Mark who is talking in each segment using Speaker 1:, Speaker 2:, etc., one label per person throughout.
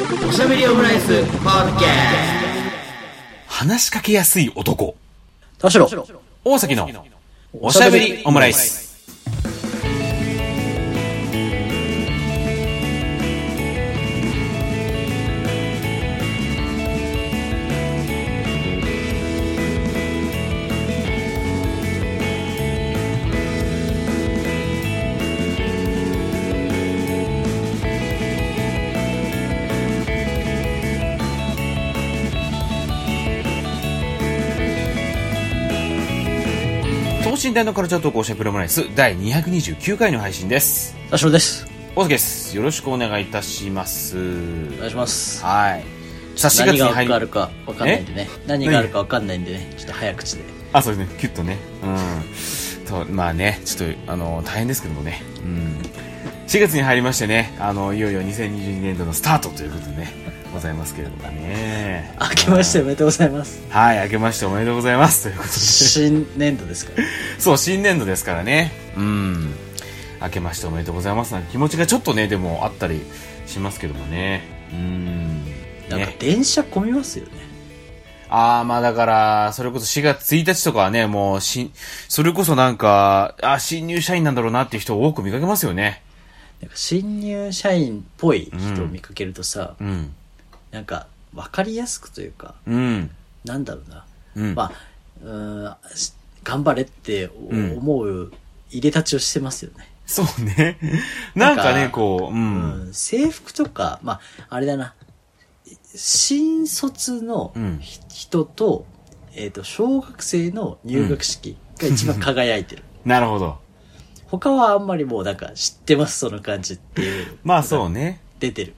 Speaker 1: おしゃべりオムライスポッドキャ
Speaker 2: 話しかけやすい男。
Speaker 3: 田代
Speaker 2: 大崎のおしゃべりオムライス。等身大のカルチャートークおしゃべりオムライス第229回の配信です。
Speaker 3: 田代です
Speaker 2: 大崎です。よろしくお願いいたします。
Speaker 3: お願いします
Speaker 2: はい。さあ、4月
Speaker 3: 何が
Speaker 2: に入り
Speaker 3: あるかわかんないんでね何があるかわかんないんでねちょっと早口で
Speaker 2: あ、そうですね。キュッとね。うん。と、まあね、ちょっと、あの、大変ですけどもね。うん。4月に入りましてね、あの、いよいよ2022年度のスタートということでね、ございますけれどもね。
Speaker 3: 明けましておめでとうございます
Speaker 2: はい、明けましておめでとうございます。ということで。
Speaker 3: 新年度ですから
Speaker 2: そう、新年度ですからね。うん。明けましておめでとうございますなんて気持ちがちょっとね、でもあったりしますけどもね。うん。
Speaker 3: なんか
Speaker 2: ね。
Speaker 3: 電車混みますよね
Speaker 2: ああ、まあだから、それこそ4月1日とかはね、もう、し、それこそなんか、あ新入社員なんだろうなっていう人を多く見かけますよね。
Speaker 3: なんか新入社員っぽい人を見かけるとさ、
Speaker 2: うん。
Speaker 3: なんか分かりやすくというか
Speaker 2: うん。
Speaker 3: なんだろうな、
Speaker 2: うん。
Speaker 3: まあうーんし頑張れってお
Speaker 2: うん
Speaker 3: 思う入れ立ちをしてますよね、
Speaker 2: そうね。なんかね、
Speaker 3: なんか
Speaker 2: こう、う。
Speaker 3: うんん制服とかまああれだな新卒の
Speaker 2: うん
Speaker 3: ひ人と,、えっと小学生の入学式が一番輝いてる、
Speaker 2: なるほど。
Speaker 3: 他はあんまりもうなんか知ってますその感じっていう
Speaker 2: まあそうね。
Speaker 3: 出てる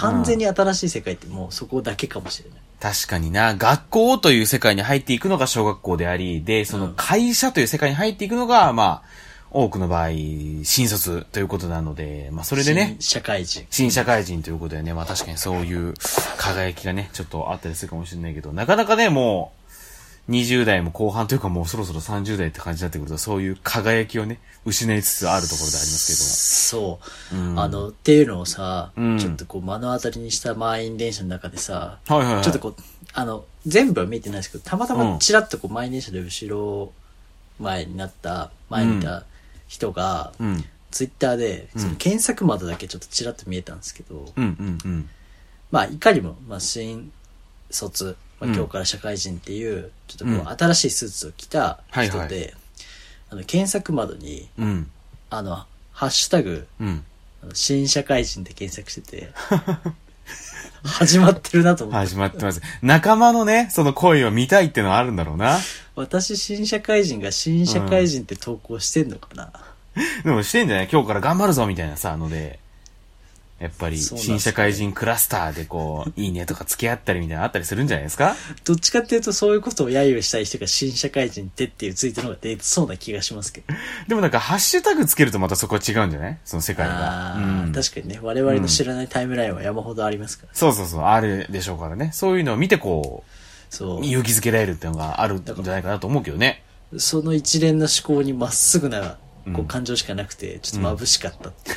Speaker 3: 完全に新しい世界ってもうそこだけかもしれない、
Speaker 2: 確かにな、学校という世界に入っていくのが小学校であり、で、その会社という世界に入っていくのが、まあ、多くの場合、新卒ということなので、まあそれでね。
Speaker 3: 新、社会人。
Speaker 2: 新社会人ということでね、まあ確かにそういう輝きがね、ちょっとあったりするかもしれないけど、なかなかね、もう、20代も後半というかもうそろそろ30代って感じになってくると、そういう輝きをね、失いつつあるところであります
Speaker 3: そう、
Speaker 2: うん
Speaker 3: あのっていうのをさ、
Speaker 2: うん
Speaker 3: ちょっとこう目の当たりにした満員電車の中でさ、
Speaker 2: けども。はいはいはい。
Speaker 3: ちょっとこうあの全部は見てないですけどたまた
Speaker 2: うん
Speaker 3: まちらっとこう満員電車で後ろ前になった前にいた人が、
Speaker 2: うん。
Speaker 3: ツイッターで
Speaker 2: うん
Speaker 3: その検索窓だけちょっとちらっと見えたんですけど、
Speaker 2: うんうんうん。
Speaker 3: まあいかにも、まあ、新卒、まあ、
Speaker 2: うん
Speaker 3: 今日から社会人っていうちょっとこ
Speaker 2: う
Speaker 3: うん新しいスーツを着た人で、
Speaker 2: はいは
Speaker 3: あの検索窓に
Speaker 2: うん。
Speaker 3: あのハッシュタグ
Speaker 2: うん。
Speaker 3: 新社会人で検索してて、始まってるなと思って、
Speaker 2: 始まってます。仲間のね、その声を見たいっていうのはあるんだろうな。
Speaker 3: 私新社会人が新社会人って投稿してんのかな、
Speaker 2: でもしてんじゃない？今日から頑張るぞみたいなさ、ので。やっぱり、新社会人クラスターでこう、いいねとか付き合ったりみたいなのあったりするんじゃないですか？
Speaker 3: どっちかっていうとそういうことを揶揄したい人が新社会人ってっていうツイートの方が出そうな気がしますけど。
Speaker 2: でもなんか、ハッシュタグつけるとまたそこは違うんじゃない？その世界が。うん
Speaker 3: 確かにね、我々の知らないタイムラインは山ほどありますから。
Speaker 2: そうそうそう、あるでしょうからね。そういうのを見てこ
Speaker 3: そう
Speaker 2: う、。勇気づけられるっていうのがあるんじゃないかなと思うけどね。
Speaker 3: その一連の思考にまっすぐな、こ
Speaker 2: う
Speaker 3: 感情しかなくて、ちょっと眩しかったっていう。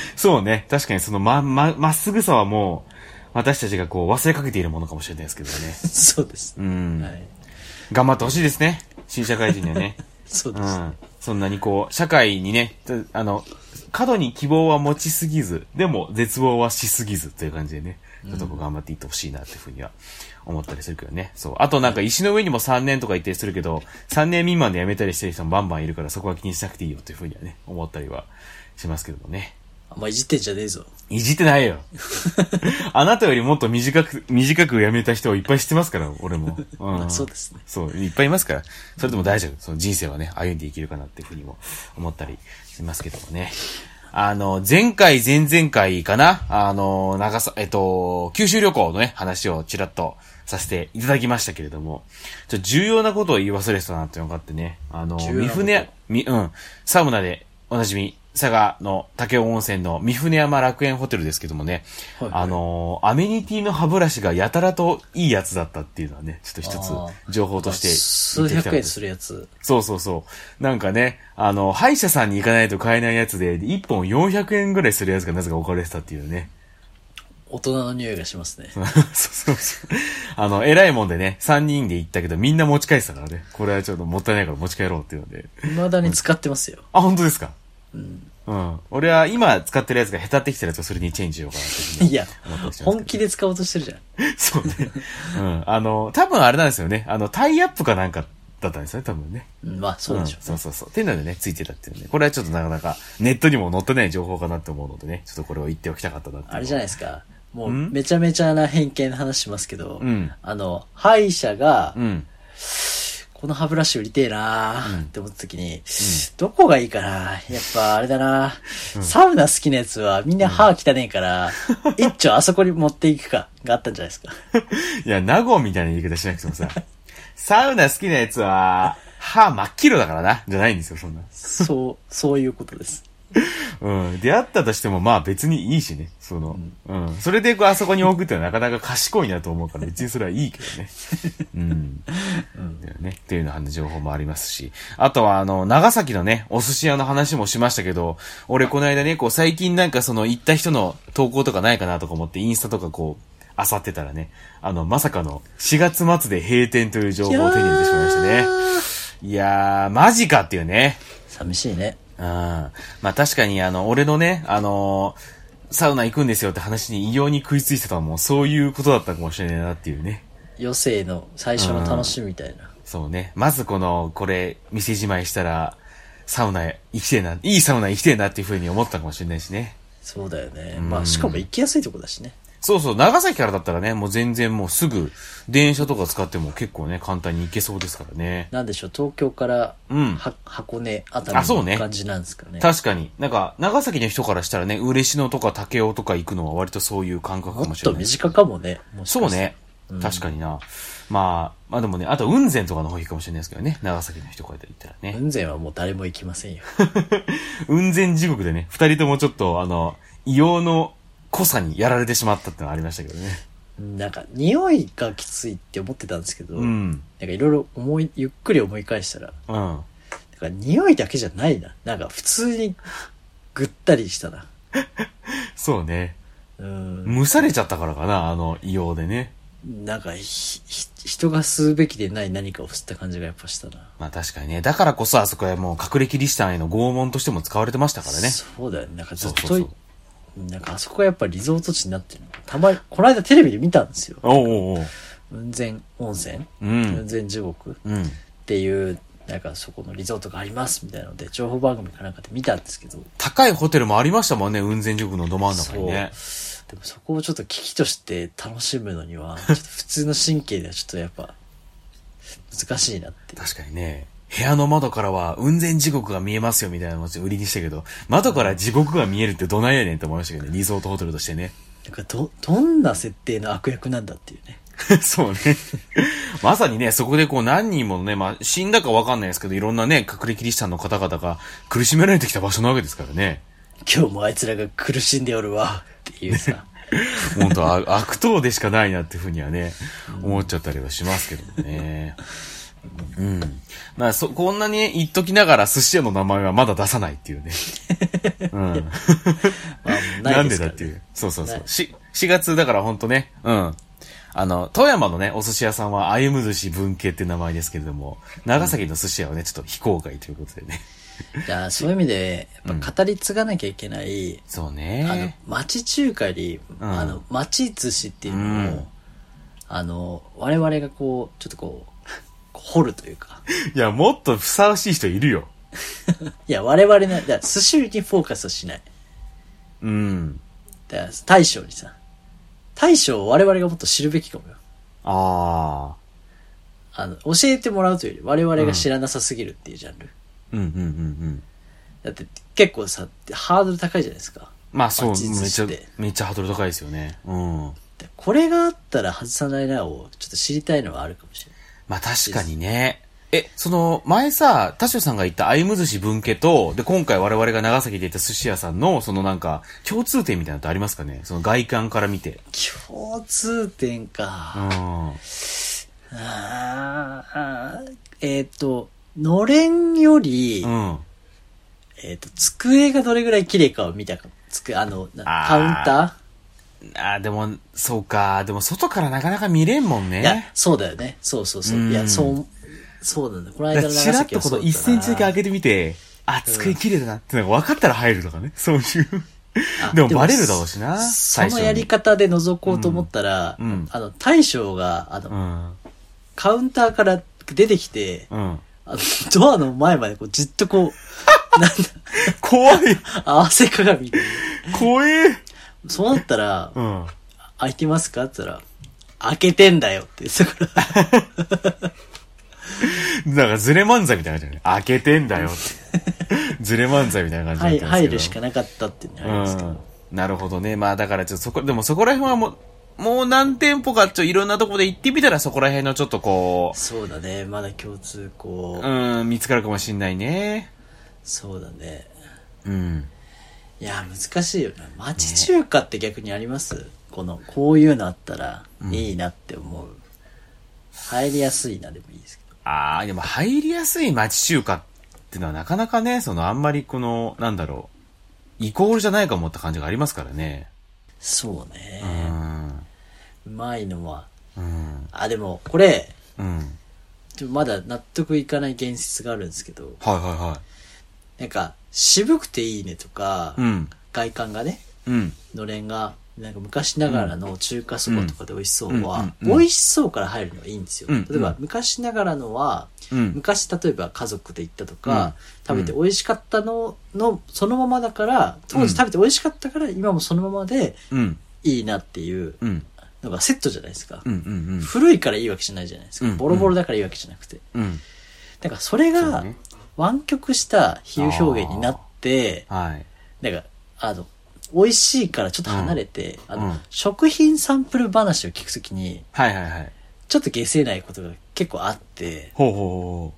Speaker 2: そうね。確かにそのま、ま、まっすぐさはもう、私たちがこう忘れかけているものかもしれないですけどね。
Speaker 3: そうです
Speaker 2: う。ん。
Speaker 3: はい。
Speaker 2: 頑張ってほしいですね。新社会人にはね。
Speaker 3: そうです。
Speaker 2: うん。そんなにこう、社会にね、たあの、過度に希望は持ちすぎず、でも絶望はしすぎずという感じでね、ちょっとこう頑張っていってほしいなっていうふうには思ったりするけどね。そう。あとなんか石の上にも3年とか言ったりするけど、3年未満で辞めたりしてる人もバンバンいるからそこは気にしなくていいよっていうふうにはね、思ったりはしますけどもね。
Speaker 3: あんまいじってんじゃねえぞ。
Speaker 2: いじってないよ。あなたよりもっと短く、短く辞めた人をいっぱい知ってますから、俺も。うん
Speaker 3: まあそうですね。
Speaker 2: そう、いっぱいいますから。それでも大丈夫。その人生はね、歩んでいけるかなっていうふうにも思ったりしますけどもね。あの、前回、前々回かな？あの、長さ、えっと、九州旅行のね、話をちらっとさせていただきましたけれども、ちょ重要なことを言い忘れてたなっていうのがあってね、あの、三船、み、うん、サウナでおなじみ、佐賀の武雄温泉の三船山楽園ホテルですけどもね、
Speaker 3: はいはい
Speaker 2: あのーアメニティの歯ブラシがやたらといいやつだったっていうのはね、ちょっと一
Speaker 3: あ
Speaker 2: つ情報として
Speaker 3: 数百円するやつ。
Speaker 2: そうそうそう。なんかね、あの、歯医者さんに行かないと買えないやつで、1本400円ぐらいするやつがなぜか置かれてたっていうね。
Speaker 3: 大人の匂いがしますね。
Speaker 2: そうそうそう。あの、偉いもんでね、3人で行ったけど、みんな持ち帰ってたからね。これはちょっともったいないから持ち帰ろうっていうので。
Speaker 3: 未だに使ってますよ。
Speaker 2: あ、本当ですか？うん。俺は今使ってるやつが下手ってきたやつをそれにチェンジしようかなってい
Speaker 3: や本気で使おうとしてるじゃん。
Speaker 2: そうね。うん。あの、多分あれなんですよね。あの、タイアップかなんかだったんですよね、多分ね。
Speaker 3: うんまあ、そうでしょ
Speaker 2: んそうそうそう。っていうのでね、ついてたっていうね。これはちょっとなかなかネットにも載ってない情報かなって思うのでね、ちょっとこれを言っておきたかったなって
Speaker 3: あれじゃないですか。もう、めちゃめちゃな偏見の話しますけど、
Speaker 2: うん
Speaker 3: あの、歯医者が、
Speaker 2: うん。
Speaker 3: この歯ブラシ売りてえなーって思った時に、どこがいいかな？やっぱあれだな、サウナ好きなやつはみんな歯汚ねえから、一丁あそこに持っていくか、があったんじゃないですか。
Speaker 2: いや、ナゴみたいな言い方しなくてもさ、サウナ好きなやつは、歯真っ黄色だからな、じゃないんですよ、そんな。
Speaker 3: そう、そういうことです。
Speaker 2: うん。出会ったとしても、まあ別にいいしね。その、うん。それでこう、あそこに置くってのはなかなか賢いなと思うから、別にそれはいいけどね。うん。だよね。っていうような情報もありますし。あとは、あの、長崎のね、お寿司屋の話もしましたけど、俺この間ね、こう、最近なんかその、行った人の投稿とかないかなとか思って、インスタとかこう、漁ってたらね、あの、まさかの4月末で閉店という情報を手に入れてしまいましたね。いやー、マジかっていうね。
Speaker 3: 寂しいね。
Speaker 2: うん。まあ確かにあの、俺のね、あのーサウナ行くんですよって話に異様に食いついてたのもそういうことだったかもしれないなっていうね。
Speaker 3: 余生の最初の楽しみみたいな。
Speaker 2: そうね。まずこの、これ、店じまいしたら、サウナへ行きてえな、いいサウナ行きてえなっていう風に思ったかもしれないしね。
Speaker 3: そうだよね。まあ、しかも行きやすいとこだしね。
Speaker 2: そうそう、長崎からだったらね、もう全然もうすぐ、電車とか使っても結構ね、簡単に行けそうですからね。
Speaker 3: なんでしょう、東京から、
Speaker 2: うん
Speaker 3: は箱根あたりの感じなんですかね。
Speaker 2: 確かに。なんか、長崎の人からしたらね、嬉野とか武雄とか行くのは割とそういう感覚か
Speaker 3: もっ
Speaker 2: もしれない。
Speaker 3: と身近かもね。も
Speaker 2: そうね。確かにな。まあ、まあでもね、あと雲仙とかの方がいいかもしれないですけどね。長崎の人から言ったらね。
Speaker 3: 雲仙はもう誰も行きませんよ。
Speaker 2: 雲仙地獄でね、二人ともちょっと、あの、異様の濃さにやられてしまったってのはありましたけどね。
Speaker 3: なんか、匂いがきついって思ってたんですけど、
Speaker 2: うん。
Speaker 3: なんかいろいろ思い、ゆっくり思い返したら、
Speaker 2: うん。
Speaker 3: なんか匂いだけじゃないな。なんか普通にぐったりしたな。
Speaker 2: そうね。
Speaker 3: うん。
Speaker 2: 蒸されちゃったからかな、あの、異様でね。
Speaker 3: なんかひ、ひ人が吸うべきでない何かを吸った感じがやっぱしたな。
Speaker 2: まあ確かにね。だからこそあそこはもう隠れキリシタンへの拷問としても使われてましたからね。
Speaker 3: そうだよね。なんかずっと、
Speaker 2: そうそうそう
Speaker 3: なんかあそこはやっぱリゾート地になってるの。たまに、この間テレビで見たんですよ。
Speaker 2: おうおうおう。
Speaker 3: 雲仙温泉、
Speaker 2: う
Speaker 3: 雲
Speaker 2: ん。
Speaker 3: 仙地獄っ
Speaker 2: うん。
Speaker 3: ていう、なんかそこのリゾートがありますみたいなので、情報番組かなんかで見たんですけど、
Speaker 2: 高いホテルもありましたもんね、雲仙塾のど真ん中にね。
Speaker 3: でもそこをちょっと危機として楽しむのには、ちょっと普通の神経ではちょっとやっぱ、難しいなって。
Speaker 2: 確かにね、部屋の窓からは雲仙地獄が見えますよみたいなのを売りにしたけど、窓から地獄が見えるってどないやねんって思いましたけどね、リゾートホテルとしてね。
Speaker 3: なんかど、どんな設定の悪役なんだっていうね。
Speaker 2: そうね。まさにね、そこでこう何人ものね、まあ死んだかわかんないですけど、いろんなね、隠れキリシタンの方々が苦しめられてきた場所なわけですからね。
Speaker 3: 今日もあいつらが苦しんでおるわっていうさ。
Speaker 2: 本当あ悪党でしかないなっていうふうにはね、思っちゃったりはしますけどもね。うん。まあ、そ、こんなに言っときながら寿司屋の名前はまだ出さないっていうね。うん。なん
Speaker 3: で
Speaker 2: だっていう。そうそうそう
Speaker 3: ね。
Speaker 2: し、4月だからほんとね、うん。あの、富山のね、お寿司屋さんは、歩む寿司文系って名前ですけれども、長崎の寿司屋はね、ちょっと非公開ということでね。
Speaker 3: じゃあ、そういう意味で、やっぱ語り継がなきゃいけない、
Speaker 2: そう
Speaker 3: あの
Speaker 2: ね。、
Speaker 3: 町中華より、
Speaker 2: うん
Speaker 3: あの、町寿司っていうのを、
Speaker 2: うん
Speaker 3: あの、我々がこう、ちょっとこう、掘るというか。
Speaker 2: いや、もっとふさわしい人いるよ。
Speaker 3: いや、我々の、だから寿司にフォーカスはしない。
Speaker 2: うん。
Speaker 3: だから、大将にさ、大将を我々がもっと知るべきかもよ。
Speaker 2: ああ。
Speaker 3: あの、教えてもらうというより、我々が知らなさすぎるっていうジャンル。
Speaker 2: うんうんうんうん。
Speaker 3: だって、結構さ、ハードル高いじゃないですか。
Speaker 2: まあそう、
Speaker 3: 町
Speaker 2: めっちゃめっちゃハードル高いですよね。うん。
Speaker 3: でこれがあったら外さないなを、ちょっと知りたいのはあるかもしれない。
Speaker 2: まあ確かにね。え、その、前さ、田代さんが言った歩む寿司文家と、で、今回我々が長崎で行った寿司屋さんの、そのなんか、共通点みたいなのってありますかね？その外観から見て。
Speaker 3: 共通点
Speaker 2: う
Speaker 3: か。
Speaker 2: ん。
Speaker 3: あーあーえっ、と、のれんより、
Speaker 2: うん。
Speaker 3: えっ、と、机がどれぐらい綺麗かを見たか。つく、あの、カウンタ
Speaker 2: あーでも、そうか。でも、外からなかなか見れんもんね。
Speaker 3: いや、そうだよね。そうそうそう。
Speaker 2: うん
Speaker 3: いや、そう、そうなんだ。この間の
Speaker 2: だからチラッとこの1
Speaker 3: はそうだった
Speaker 2: センチだけ
Speaker 3: な
Speaker 2: 開けてみて、あ、机綺麗だなってのが分かったら入るとかね。そういう。
Speaker 3: あ
Speaker 2: でもバレるだろうしな
Speaker 3: そ
Speaker 2: 最初に
Speaker 3: のやり方で覗こうと思ったら、
Speaker 2: うんうん
Speaker 3: あの、大将が、あの、
Speaker 2: うん。
Speaker 3: カウンターから出てきて、
Speaker 2: うん。
Speaker 3: あの、ドアの前までこうじっとこう、なんだ、
Speaker 2: 怖い。
Speaker 3: 合わせ鏡で。
Speaker 2: 怖え。
Speaker 3: そうなったら、
Speaker 2: うん。
Speaker 3: 開いてますか？って言ったら、開けてんだよって言ってたから。
Speaker 2: なんかズレ漫才みたいな感じだよね。開けてんだよって。ズレ漫才みたいな感じだったん
Speaker 3: はい、
Speaker 2: ですけど。
Speaker 3: 入るしかなかったっていうのがありますけど。
Speaker 2: うん。なるほどね。まあだからちょっとそこ、でもそこら辺はもう、もう何店舗かちょいろんなとこで行ってみたらそこら辺のちょっとこ
Speaker 3: そうだね。まだ共通こ
Speaker 2: う、
Speaker 3: う、
Speaker 2: うん、見つかるかもしんないね。
Speaker 3: そうだね。
Speaker 2: うん。
Speaker 3: いや、難しいよな。町中華って逆にあります、この、こういうのあったらいいなって思う。入りやすいなでもいいですけど。
Speaker 2: ああ、でも入りやすい町中華ってのはなかなかね、そのあんまりこの、なんだろう、イコールじゃないかもって感じがありますからね。
Speaker 3: そうね
Speaker 2: う。ん。
Speaker 3: うまいのは。
Speaker 2: うん。
Speaker 3: あ、でも、これ、
Speaker 2: うん。
Speaker 3: まだ納得いかない現実があるんですけど、
Speaker 2: はいはいは
Speaker 3: なんか、渋くていいねとか、
Speaker 2: い。うん。
Speaker 3: 外観がね、
Speaker 2: うん。
Speaker 3: のれんが、なんか昔ながらの中華そばとかで美味しそうは、
Speaker 2: うんうんうんうん
Speaker 3: 美味しそうから入るのはいいんですよ。
Speaker 2: うん
Speaker 3: 例えば、昔ながらのは、
Speaker 2: うん。
Speaker 3: 昔例えば家族で行ったとか、
Speaker 2: うん
Speaker 3: 食べて美味しかったのの、そのままだから、当時食べて美味しかったから、今もそのままで
Speaker 2: うん。
Speaker 3: いいなっていう
Speaker 2: うん。
Speaker 3: のがセットじゃないですか。
Speaker 2: うん。うん。
Speaker 3: 古いからいいわけじゃないじゃないですか。
Speaker 2: うん
Speaker 3: ボロボロだからいいわけじゃなくて。
Speaker 2: うん。
Speaker 3: だからそれが
Speaker 2: そうね、
Speaker 3: 湾曲した比喩表現になって、
Speaker 2: はい。
Speaker 3: なんか、あの、美味しいからちょっと離れて、あの、
Speaker 2: うん
Speaker 3: 食品サンプル話を聞くときに、
Speaker 2: はいはいはい。
Speaker 3: ちょっと下せないことが結構あって、
Speaker 2: ほうほ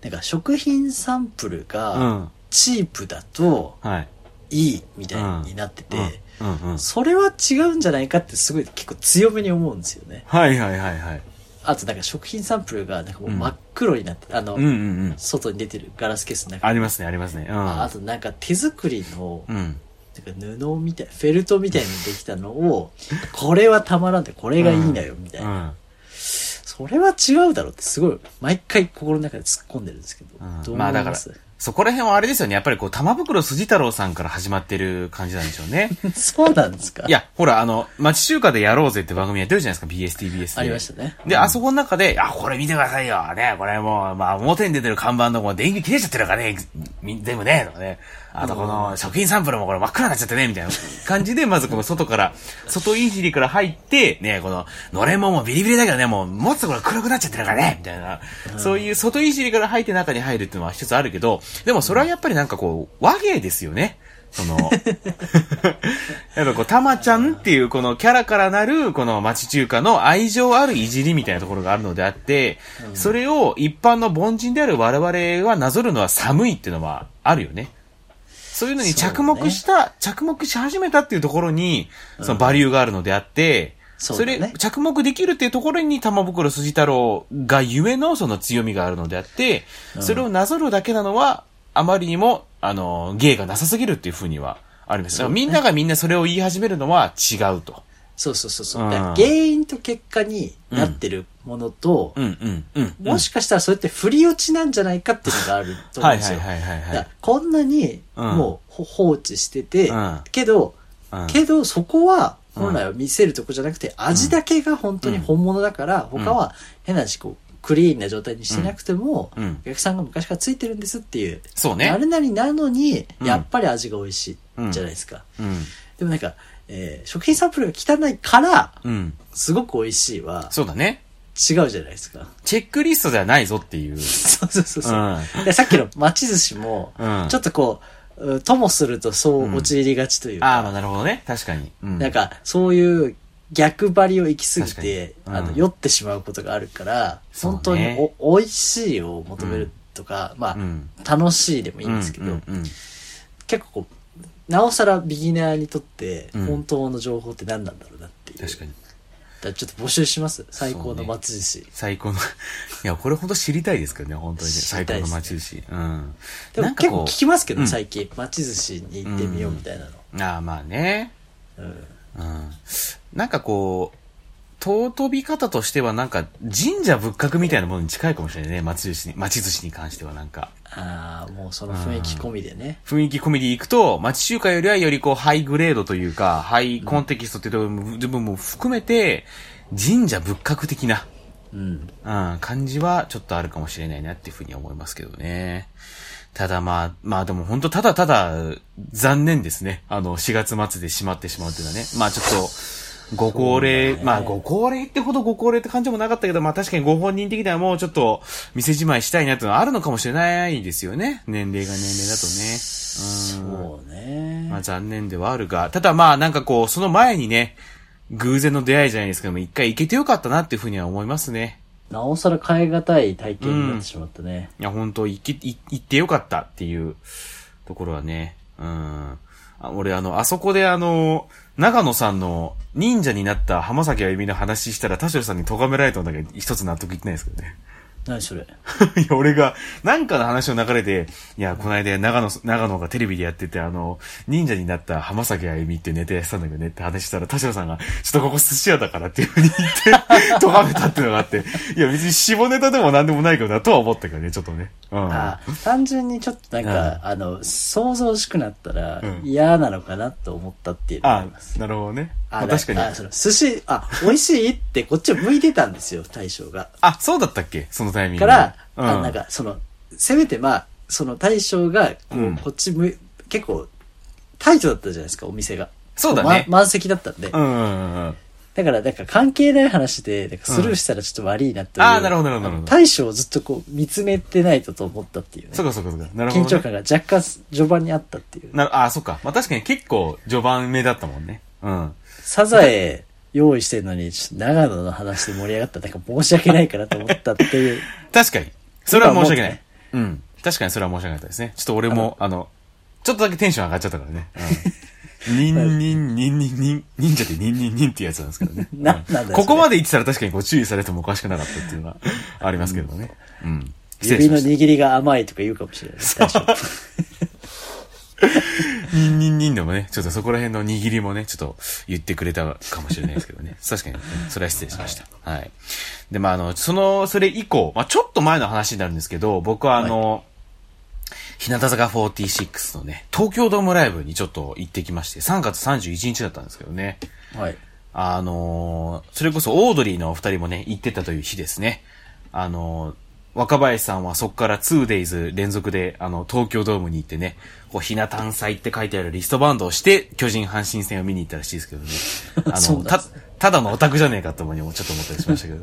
Speaker 3: なんか食品サンプル
Speaker 2: うほう。う
Speaker 3: が
Speaker 2: ん。
Speaker 3: チープだと
Speaker 2: はい。
Speaker 3: いいみたいになってて、
Speaker 2: うん。うん。うん。
Speaker 3: それは違うんじゃないかってすごい結構強めに思うんですよね。
Speaker 2: はいはいはいはい。
Speaker 3: あとなんか食品サンプルがなんかもう真っ黒になって、あの、
Speaker 2: うんうんうん。
Speaker 3: 外に出てるガラスケースの中
Speaker 2: ありますね、ありますね。うん。
Speaker 3: あとなんか手作りの、
Speaker 2: うん。
Speaker 3: なんか布みたい、フェルトみたいにできたのを、これはたまらんって、これがいいんだよ、みたいな。
Speaker 2: うん。
Speaker 3: それは違うだろうってすごい、毎回心の中で突っ込んでるんですけど。
Speaker 2: うん
Speaker 3: どう
Speaker 2: まあだからそこら辺はあれですよね。やっぱりこう、玉袋筋太郎さんから始まってる感じなんでしょうね。
Speaker 3: そうなんですか？
Speaker 2: いや、ほら、あの、町中華でやろうぜって番組やってるじゃないですか、BSTBS で。
Speaker 3: ありましたね。
Speaker 2: で、あそこの中で、あ、これ見てくださいよ。ね、これもう、まあ、表に出てる看板のもう電気切れちゃってるからね、み全部ね、とかね。あとこの食品サンプルもこれ真っ暗になっちゃってね、みたいな感じで、まずこの外から、外いじりから入って、ね、この、のれんももうビリビリだけどね、もう、持つところ黒くなっちゃってるからね、みたいな。そういう外いじりから入って中に入るっていうのは一つあるけど、でもそれはやっぱりなんかこう、和芸ですよね。その、やっぱこう、たまちゃんっていうこのキャラからなる、この町中華の愛情あるいじりみたいなところがあるのであって、それを一般の凡人である我々はなぞるのは寒いっていうのはあるよね。そういうのに着目した、着目し始めたっていうところに、そのバリューがあるのであって、そ
Speaker 3: そうだね
Speaker 2: れ、着目できるっていうところに玉袋筋太郎がゆえのその強みがあるのであって、それをなぞるだけなのは、あまりにも、あの、芸がなさすぎるっていうふうにはあります。だからみんながみんなそれを言い始めるのは違うと。
Speaker 3: そうそうそうそう。
Speaker 2: うん
Speaker 3: 原因と結果になってるものと。もしかしたらそれって振り落ちなんじゃないかっていうのがあると思うんですよ。こんなに
Speaker 2: うん
Speaker 3: もうほ放置してて、
Speaker 2: うん
Speaker 3: けど、
Speaker 2: うん
Speaker 3: けどそこは本来は見せるとこじゃなくて、味だけが本当に本物だから、他は変な話こうクリーンな状態にしてなくても、
Speaker 2: うん
Speaker 3: お客さんが昔からついてるんですっていう、
Speaker 2: そうね。
Speaker 3: あれなりなのに、
Speaker 2: うん
Speaker 3: やっぱり味が美味しいじゃないですか。
Speaker 2: うん。
Speaker 3: でもなんか、えー食品サンプルが汚いから、
Speaker 2: うん。
Speaker 3: すごく美味しいは
Speaker 2: そうだね。
Speaker 3: 違うじゃないですか。
Speaker 2: チェックリストではないぞっていう。
Speaker 3: そうそうそうそう。
Speaker 2: うん
Speaker 3: でさっきの町寿司も、
Speaker 2: うん
Speaker 3: ちょっとこうう、ともするとそう陥りがちというか、
Speaker 2: ああ、まあなるほどね。確かに。うん。
Speaker 3: なんか、そういう逆張りを行き過ぎて、あの、酔ってしまうことがあるから、本当にお、美味しいを求めるとか、まあ、
Speaker 2: うん
Speaker 3: 楽しいでもいいんですけど、
Speaker 2: うんうんうん
Speaker 3: 結構こう、なおさらビギナーにとって、
Speaker 2: うん
Speaker 3: 本当の情報って何なんだろうなっていう。
Speaker 2: 確かに。
Speaker 3: だちょっと募集します最高の松寿司。
Speaker 2: 最高の、いや、これ本当知りたいですけどね、本当にね。
Speaker 3: 知
Speaker 2: 最高の町寿司。うん。
Speaker 3: でも結構聞きますけど、
Speaker 2: うん
Speaker 3: 最近。松寿司に行ってみようみたいなの。
Speaker 2: ああ、まあね。
Speaker 3: うん
Speaker 2: うん。なんかこう、尊び方としてはなんか神社仏閣みたいなものに近いかもしれないね。町寿司に、町寿司に関してはなんか。
Speaker 3: ああ、もうその雰囲気込みでね。
Speaker 2: 雰囲気込みでいくと、町中華よりはよりこうハイグレードというか、ハイコンテキストっていう部分も含めて、神社仏閣的な、
Speaker 3: うん。
Speaker 2: うん、感じはちょっとあるかもしれないなっていうふうに思いますけどね。ただまあ、まあでも本当ただただ残念ですね。あの、4月末で閉まってしまうっていうのはね。まあちょっと、ご高齢、まあご高齢ってほどご高齢って感じもなかったけど、まあ確かにご本人的にはもうちょっと店じまいしたいなっていうのはあるのかもしれないですよね。年齢が年齢だとね。うん。
Speaker 3: そうね。
Speaker 2: まあ残念ではあるが、ただまあなんかこう、その前にね、偶然の出会いじゃないですけども、一回行けてよかったなっていうふうには思いますね。
Speaker 3: なおさら変え難い体験になってしまったね。
Speaker 2: いや、本当行き、い行ってよかったっていうところはね、うん。俺あの、あそこであの、長野さんの忍者になった浜崎あゆみの話したら田代さんに咎められたんだけど、一つ納得いってないですけどね。
Speaker 3: 何それ？
Speaker 2: いや、俺が、なんかの話の流れで、いや、この間、長野、長野がテレビでやってて、あの、忍者になった浜崎あゆみってネタやってたんだけどねって話したら、田代さんが、ちょっとここ寿司屋だからっていう風に言って、咎めたっていうのがあって、いや、別に下ネタでもなんでもないけどな、とは思ったけどね、ちょっとね。うん。
Speaker 3: あ単純にちょっとなんか、
Speaker 2: う
Speaker 3: あの、想像しくなったら
Speaker 2: うん
Speaker 3: 嫌なのかなと思ったっていうのがあ
Speaker 2: あ
Speaker 3: ります。
Speaker 2: なるほどね。ま
Speaker 3: あ
Speaker 2: あ、確かに。
Speaker 3: あその寿司、あ、美味しいってこっちを向いてたんですよ、大将が。
Speaker 2: あ、そうだったっけ？そのタイミングで。
Speaker 3: から、
Speaker 2: うん。
Speaker 3: あなんか、その、せめてまあ、その大将が、こう、
Speaker 2: うん
Speaker 3: こっちむ、結構、タイトだったじゃないですか、お店が。
Speaker 2: そうだね
Speaker 3: ま満席だったんで。
Speaker 2: うんうんうんうん。
Speaker 3: だから、なんか関係ない話で、なんかスルーしたらちょっと悪いなっていう。
Speaker 2: ああ、なるほど、なるほど。
Speaker 3: 大将をずっとこう、見つめてないとと思ったっていうね。
Speaker 2: そうかそうかそうか。なるほど、ね。
Speaker 3: 緊張感が若干序盤にあったっていう。
Speaker 2: なあ、そっか。まあ確かに結構序盤目だったもんね。うん。
Speaker 3: サザエ用意してんのに、ちょっと長野の話で盛り上がったらなんか申し訳ないかなと思ったっていう。
Speaker 2: 確かに。それは申し訳ない。
Speaker 3: 今
Speaker 2: うん。確かにそれは申し訳なかったですね。ちょっと俺も、あの、ちょっとだけテンション上がっちゃったからね。うん。ニンニン、ニンニン、ニン、忍者でニンニンニンっていうやつなんですけどね。
Speaker 3: な
Speaker 2: うん
Speaker 3: なんだよ
Speaker 2: ここまで言ってたら確かにこう注意されてもおかしくなかったっていうのはありますけどね。うん。
Speaker 3: 指の。握りが甘いとか言うかもしれない。
Speaker 2: ニンニンニンでもね、ちょっとそこら辺の握りもね、ちょっと言ってくれたかもしれないですけどね。確かに、それは失礼しました。はい。で、まあ、あの、その、それ以降、まあ、ちょっと前の話になるん。ですけど、僕はあの、日向坂46のね、東京ドームライブにちょっと行ってきまして、3月31日だったん。ですけどね。
Speaker 3: はい。
Speaker 2: あのーそれこそオードリーのお二人もね、行ってたという日ですね。あのー若林さんはそこから 2days 連続で、あの、東京ドームに行ってね、こう、ひな誕祭って書いてあるリストバンドをして、巨人阪神戦を見に行ったらしいですけどね。あの、たただのオタクじゃねえかともにもちょっと思ったりしましたけど。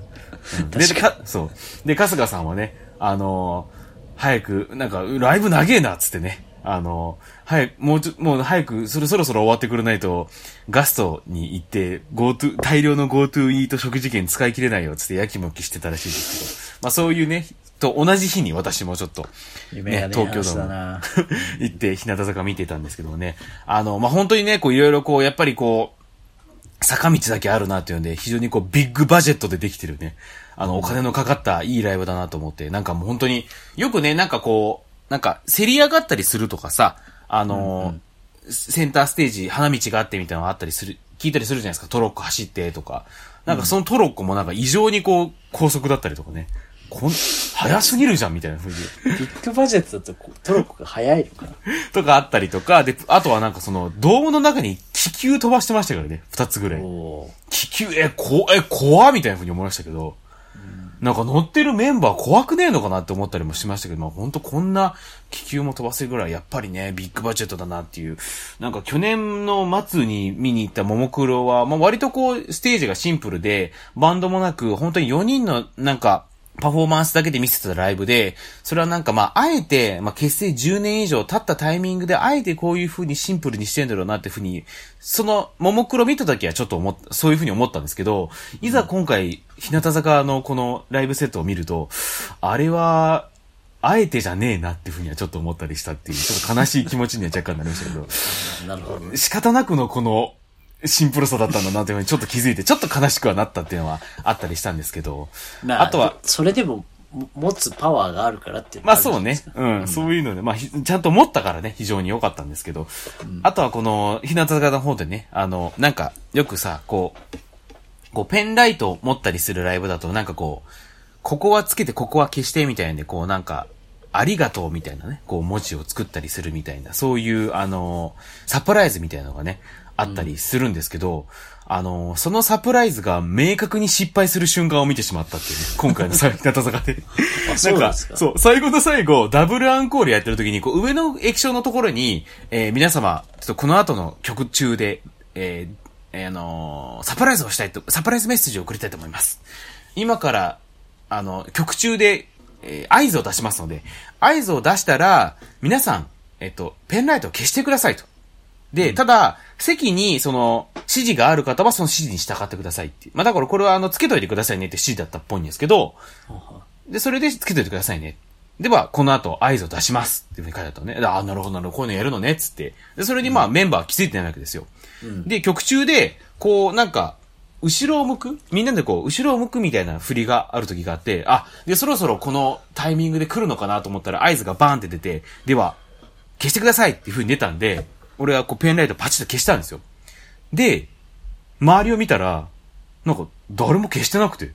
Speaker 2: うん で、か、そう。で、春日さんはね、あのー早く、なんか、ライブ長えな、っつってね。あのー早く、もうちょ、もう早く、そろそろそろ終わってくれないと、ガストに行って、GoTo、大量の GoTo イート食事券使い切れないよ、つってやきもきしてたらしいですけど。まあそういうね、と同じ日に私もちょっと、
Speaker 3: ね、
Speaker 2: 東京ドーム
Speaker 3: 話だな。
Speaker 2: 行って、日向坂見てたんですけどもね。あの、まあ、本当にね、こう、いろいろこう、やっぱりこう、坂道だけあるなっていうので、非常にこう、ビッグバジェットでできてるね。あの、お金のかかったいいライブだなと思って、なんかもう本当に、よくね、なんかこう、なんか、競り上がったりするとかさ、あの、センターステージ、花道があってみたいなのがあったりする、聞いたりするじゃないですか、トロッコ走ってとか。なんかそのトロッコもなんか異常にこう、高速だったりとかね。こん、早すぎるじゃんみたいな風に。
Speaker 3: ビッグバジェットだとトロッコが早いのかな？
Speaker 2: とかあったりとか、で、あとはなんかその、ドームの中に気球飛ばしてましたからね、二つぐらい。気球、え、こ、え、怖みたいな風に思いましたけど、なんか乗ってるメンバー怖くねえのかなって思ったりもしましたけど、まあ本当こんな気球も飛ばせるぐらい、やっぱりね、ビッグバジェットだなっていう。なんか去年の末に見に行ったももクロは、まあ割とこう、ステージがシンプルで、バンドもなく、本当に4人のなんか、パフォーマンスだけで見せてたライブで、それはなんかまあ、あえて、まあ結成10年以上経ったタイミングで、あえてこういう風にシンプルにしてんだろうなっていう風に、その、ももクロ見た時はちょっと思っそういう風に思ったんですけど、いざ今回、日向坂のこのライブセットを見ると、あれは、あえてじゃねえなっていう風にはちょっと思ったりしたっていう、ちょっと悲しい気持ちには若干なりましたけど、
Speaker 3: なるほど。
Speaker 2: 仕方なくのこの、シンプルさだったんだなというふうにちょっと気づいて、ちょっと悲しくはなったっていうのはあったりしたんですけど、
Speaker 3: まあ、
Speaker 2: あとは、
Speaker 3: それでも、も持つパワーがあるからっていうの
Speaker 2: まあそうね
Speaker 3: じゃないです。か。
Speaker 2: うん、そういうので、まあひちゃんと持ったからね、非常に良かったんですけど、あとはこの、日向坂の方でね、あの、なんか、よくさ、こう、こう、ペンライトを持ったりするライブだと、なんかこう、ここはつけて、ここは消して、みたいなんで、こうなんか、ありがとうみたいなね、こう文字を作ったりするみたいな、そういう、あの、サプライズみたいなのがね、あったりするんですけど、あの、そのサプライズが明確に失敗する瞬間を見てしまったっていうね、今回のさ日向坂で。
Speaker 3: なんか
Speaker 2: そう、最後の最後、ダブルアンコールやってる時に、こう、上の液晶のところに、えー皆様、ちょっとこの後の曲中で、えーえーあのーサプライズをしたいと、サプライズメッセージを送りたいと思います。今から、あの、曲中で、えー合図を出しますので、合図を出したら、皆さん、えっと、ペンライトを消してくださいと。で、ただ、席に、その、指示がある方はその指示に従ってくださいっていう。まあ、だからこれは、あの、つけといてくださいねって指示だったっぽいんですけど、で、それでつけといてくださいね。では、この後合図を出しますっていうふうに書いてあったのね。ああ、なるほど、なるほど、こういうのやるのね、っつって。で、それにまあ、メンバーは気づいてないわけですよ。で、曲中で、こう、なんか、後ろを向く？みんなでこう、後ろを向くみたいな振りがある時があって、あ、で、そろそろこのタイミングで来るのかなと思ったら合図がバーンって出て、では、消してくださいっていう風に出たんで、俺はこうペンライトパチッと消したんですよ。で、周りを見たら、なんか誰も消してなくて、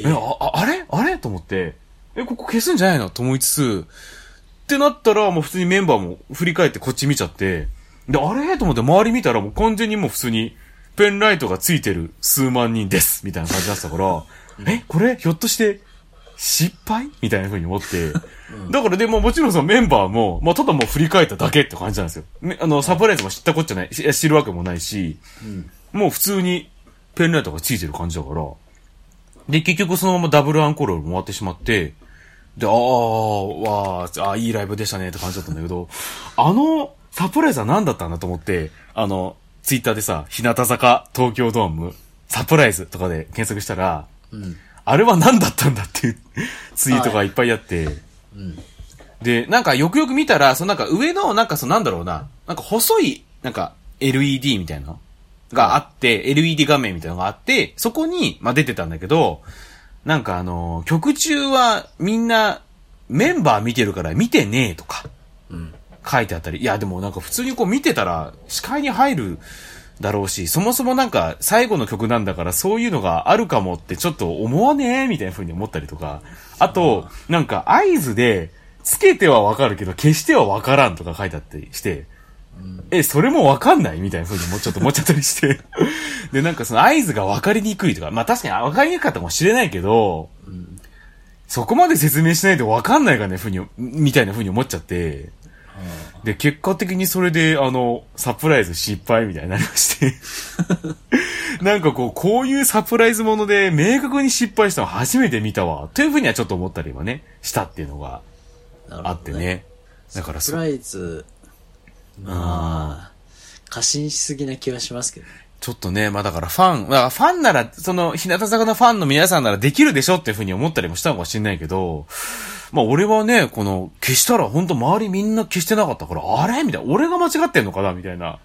Speaker 2: え、あ、ああれ？あれ？と思って、え、ここ消すんじゃないの？と思いつつ、ってなったらもう普通にメンバーも振り返ってこっち見ちゃって、で、あれ？と思って周り見たらもう完全にもう普通にペンライトがついてる数万人です。みたいな感じだったから、え、これ？ひょっとして失敗？みたいな風に思って、だからでももちろんそのメンバーも、まあただもう振り返っただけって感じなんですよ。めあの、サプライズも知ったこっちゃない、し知るわけもないし、もう普通にペンライトがついてる感じだから、で、結局そのままダブルアンコール終わってしまって、で、ああ、わあ、いいライブでしたねって感じだったんだけど、あの、サプライズは何だったんだと思って、あの、ツイッターでさ、日向坂東京ドーム、サプライズとかで検索したら、あれは何だったんだっていうツイートがいっぱいあって、で、なんかよくよく見たら、そのなんか上の、なんかそのなんだろうな、なんか細い、なんか LED みたいなのがあって、LED 画面みたいなのがあって、そこに、まあ出てたんだけど、なんかあの、曲中はみんなメンバー見てるから見てねえとか、書いてあったり、いやでもなんか普通にこう見てたら視界に入るだろうし、そもそもなんか最後の曲なんだからそういうのがあるかもってちょっと思わねえみたいな風に思ったりとか、あと、なんか合図で、つけてはわかるけど消してはわからんとか書いてあったりして、え、それもわかんない？みたいな風にもうちょっと思っちゃったりして。で、なんかその合図がわかりにくいとか、まあ確かにわかりにくかったかもしれないけど、そこまで説明しないとわかんないかね、ふうに、みたいな風に思っちゃって、で、結果的にそれで、あの、サプライズ失敗みたいになりまして。なんかこう、こういうサプライズもので明確に失敗したの初めて見たわ。という風にはちょっと思ったりはね、したっていうのがあってね。だからそ
Speaker 3: サプライズ、まあ、過信しすぎな気はしますけどね。
Speaker 2: ちょっとね、まあだからファン、だからファンなら、その、日向坂のファンの皆さんならできるでしょっていうふうに思ったりもしたのかもしれないけど、まあ俺はね、この、消したら本当周りみんな消してなかったから、あれ？みたいな、俺が間違ってんのかな？みたいな、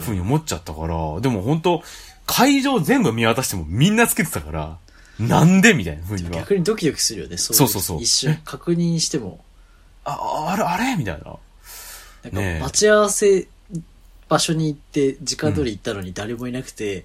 Speaker 2: ふうに思っちゃったから、でも本当会場全部見渡してもみんなつけてたから、なんで？みたいなふうには。
Speaker 3: 逆にドキドキするよね、そうい
Speaker 2: そうそう。そう
Speaker 3: 一瞬。確認しても、
Speaker 2: あ、あれ、あれ？みたいな。
Speaker 3: なんか待ち合わせ場所に行って時間通り行ったのに誰もいなくて、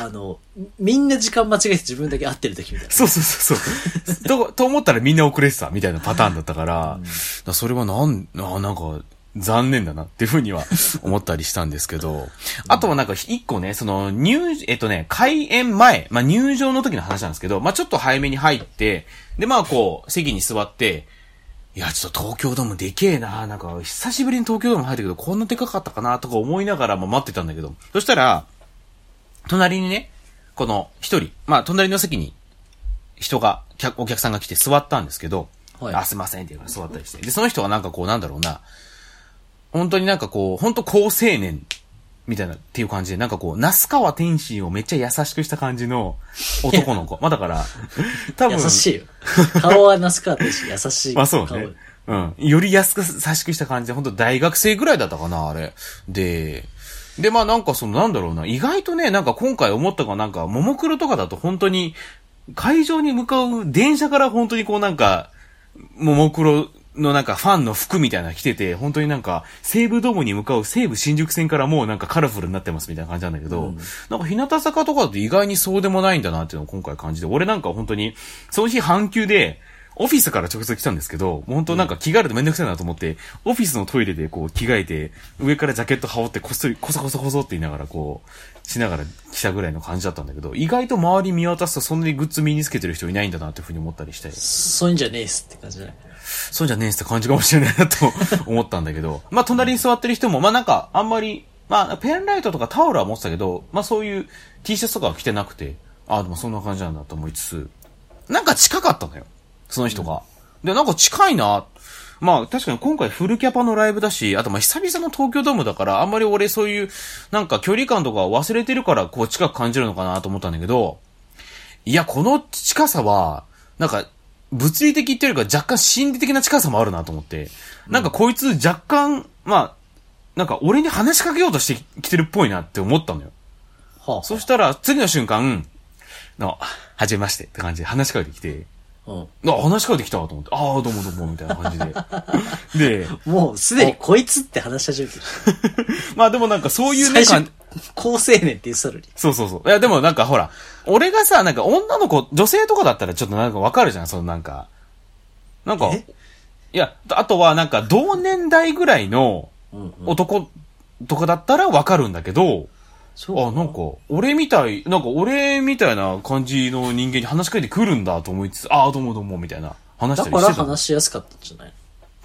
Speaker 3: あの、みんな時間間違えて自分だけ合ってる時みたいな。
Speaker 2: そうそうそうそう。と、と思ったらみんな遅れてたみたいなパターンだったから、だからそれはなん、あなんか、残念だなっていうふうには 思ったりしたんですけど、あとはなんか一個ね、その入、えっとね、開演前、まあ入場の時の話なんですけど、まあちょっと早めに入って、でまあこう、席に座って、いや、ちょっと東京ドームでけえな。なんか、久しぶりに東京ドーム入ったけど、こんなでかかったかなとか思いながらも待ってたんだけど、そしたら、隣にね、この一人、まあ隣の席に人が、客お客さんが来て座ったんですけど、
Speaker 3: はい。
Speaker 2: あ、すいませんって言うから座ったりして。で、その人はなんかこう、なんだろうな、本当になんかこう、本当高青年みたいなっていう感じで、なんかこう、那須川天心をめっちゃ優しくした感じの男の子。まあだから、多分、
Speaker 3: 優しいよ。顔は那須川天心優しい
Speaker 2: まあそう
Speaker 3: 顔
Speaker 2: ね。うん。より安く、優しくした感じで、本当大学生ぐらいだったかな、あれ。で、で、まあなんかそのなんだろうな、意外とね、なんか今回思ったのがなんか、ももクロとかだと本当に、会場に向かう電車から本当にこうなんか、ももクロのなんかファンの服みたいなの着てて、本当になんか西武ドームに向かう西武新宿線からもうなんかカラフルになってますみたいな感じなんだけど、なんか日向坂とかだと意外にそうでもないんだなっていうのを今回感じて、俺なんか本当に、その日半休で、オフィスから直接来たんですけど、本当なんか着替えるとめんどくさいなと思って、オフィスのトイレでこう着替えて、上からジャケット羽織ってこっそり、こそこそこそって言いながらこう、しながら来たぐらいの感じだったんだけど、意外と周り見渡すとそんなにグッズ身につけてる人いないんだなっていうふうに思ったりして。
Speaker 3: そういうんじゃねえっすって感じじゃない
Speaker 2: そうじゃねえって感じかもしれないなと思ったんだけど、まあ隣に座ってる人も、まあなんかあんまり、まあペンライトとかタオルは持ってたけど、まあそういう T シャツとかは着てなくて、ああでもそんな感じなんだと思いつつ、なんか近かったのよ。その人が。で、なんか近いな。まあ確かに今回フルキャパのライブだし、あとまあ久々の東京ドームだから、あんまり俺そういう、なんか距離感とか忘れてるからこう近く感じるのかなと思ったんだけど、いや、この近さは、なんか、物理的っていうか若干心理的な近さもあるなと思って、なんかこいつ若干、まあ、なんか俺に話しかけようとしてきてるっぽいなって思ったのよ。
Speaker 3: はあ、
Speaker 2: そしたら次の瞬間、の、はじめましてって感じで話しかけてきて、
Speaker 3: うん。
Speaker 2: あ、話しかけてきたと思って、ああ、どうもどうも、みたいな感じで。で、
Speaker 3: もうすでにこいつって話し始めてる。
Speaker 2: まあでもなんかそういうね、
Speaker 3: 最初
Speaker 2: 感、
Speaker 3: 高青年って言ってたのに。
Speaker 2: そうそうそう。いやでもなんかほら、俺がさ、なんか女の子、女性とかだったらちょっとなんかわかるじゃん、そのなんか。なんか、
Speaker 3: え？
Speaker 2: いや、あとはなんか同年代ぐらいの。男とかだったらわかるんだけど、
Speaker 3: そう
Speaker 2: あ、なんか、俺みたい、なんか俺みたいな感じの人間に話しかけてくるんだと思いつつ、ああ、どうもどうも、みたいな話し
Speaker 3: だから
Speaker 2: たりしてたの？
Speaker 3: 話しやすかったんじゃない？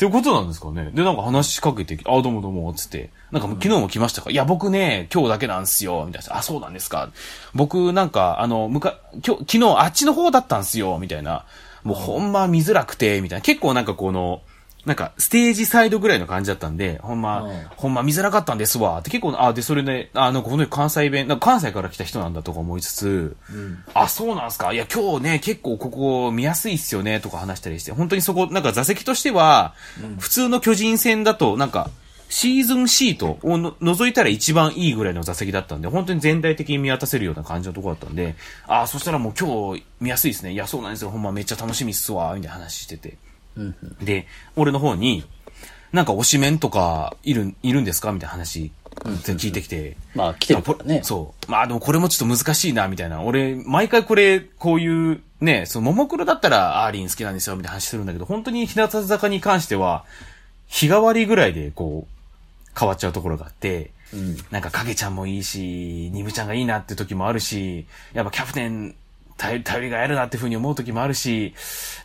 Speaker 2: っていうことなんですかね。で、なんか話しかけてき、あ、どうもどうも、つって。なんか昨日も来ましたか、いや、僕ね、今日だけなんすよ、みたいな。あ、そうなんですか？僕、なんか、あの、むか、今日、昨日あっちの方だったんすよ、みたいな。もうほんま見づらくて、みたいな。結構なんかこの、なんか、ステージサイドぐらいの感じだったんで、ほんま、
Speaker 3: うん
Speaker 2: ほんま見づらかったんですわ。って結構、あ、で、それで、あ、なんかこの関西弁、なんか関西から来た人なんだとか思いつつ、あ、そうなんすかいや、今日ね、結構ここ見やすいっすよね、とか話したりして、本当にそこ、なんか座席としては、普通の巨人戦だと、なんか、シーズンシートをの除いたら一番いいぐらいの座席だったんで、本当に全体的に見渡せるような感じのところだったんで、あ、そしたらもう今日見やすいですね。いや、そうなんですよ。ほんまめっちゃ楽しみっすわ、みたいな話してて。
Speaker 3: うんうん。
Speaker 2: で、俺の方に、なんか推しメンとかいる、いるんですか？みたいな話、聞いてきて。
Speaker 3: まあ来てるからね。
Speaker 2: そう。まあでもこれもちょっと難しいな、みたいな。俺、毎回これ、こういう、ね、その、ももクロだったら、アーリン好きなんですよ、みたいな話するんだけど、本当に日向坂に関しては、日替わりぐらいで、こう、変わっちゃうところがあって、
Speaker 3: うん。
Speaker 2: なんか影ちゃんもいいし、ニムちゃんがいいなって時もあるし、やっぱキャプテン、頼り、がやるなっていうふうに思う時もあるし、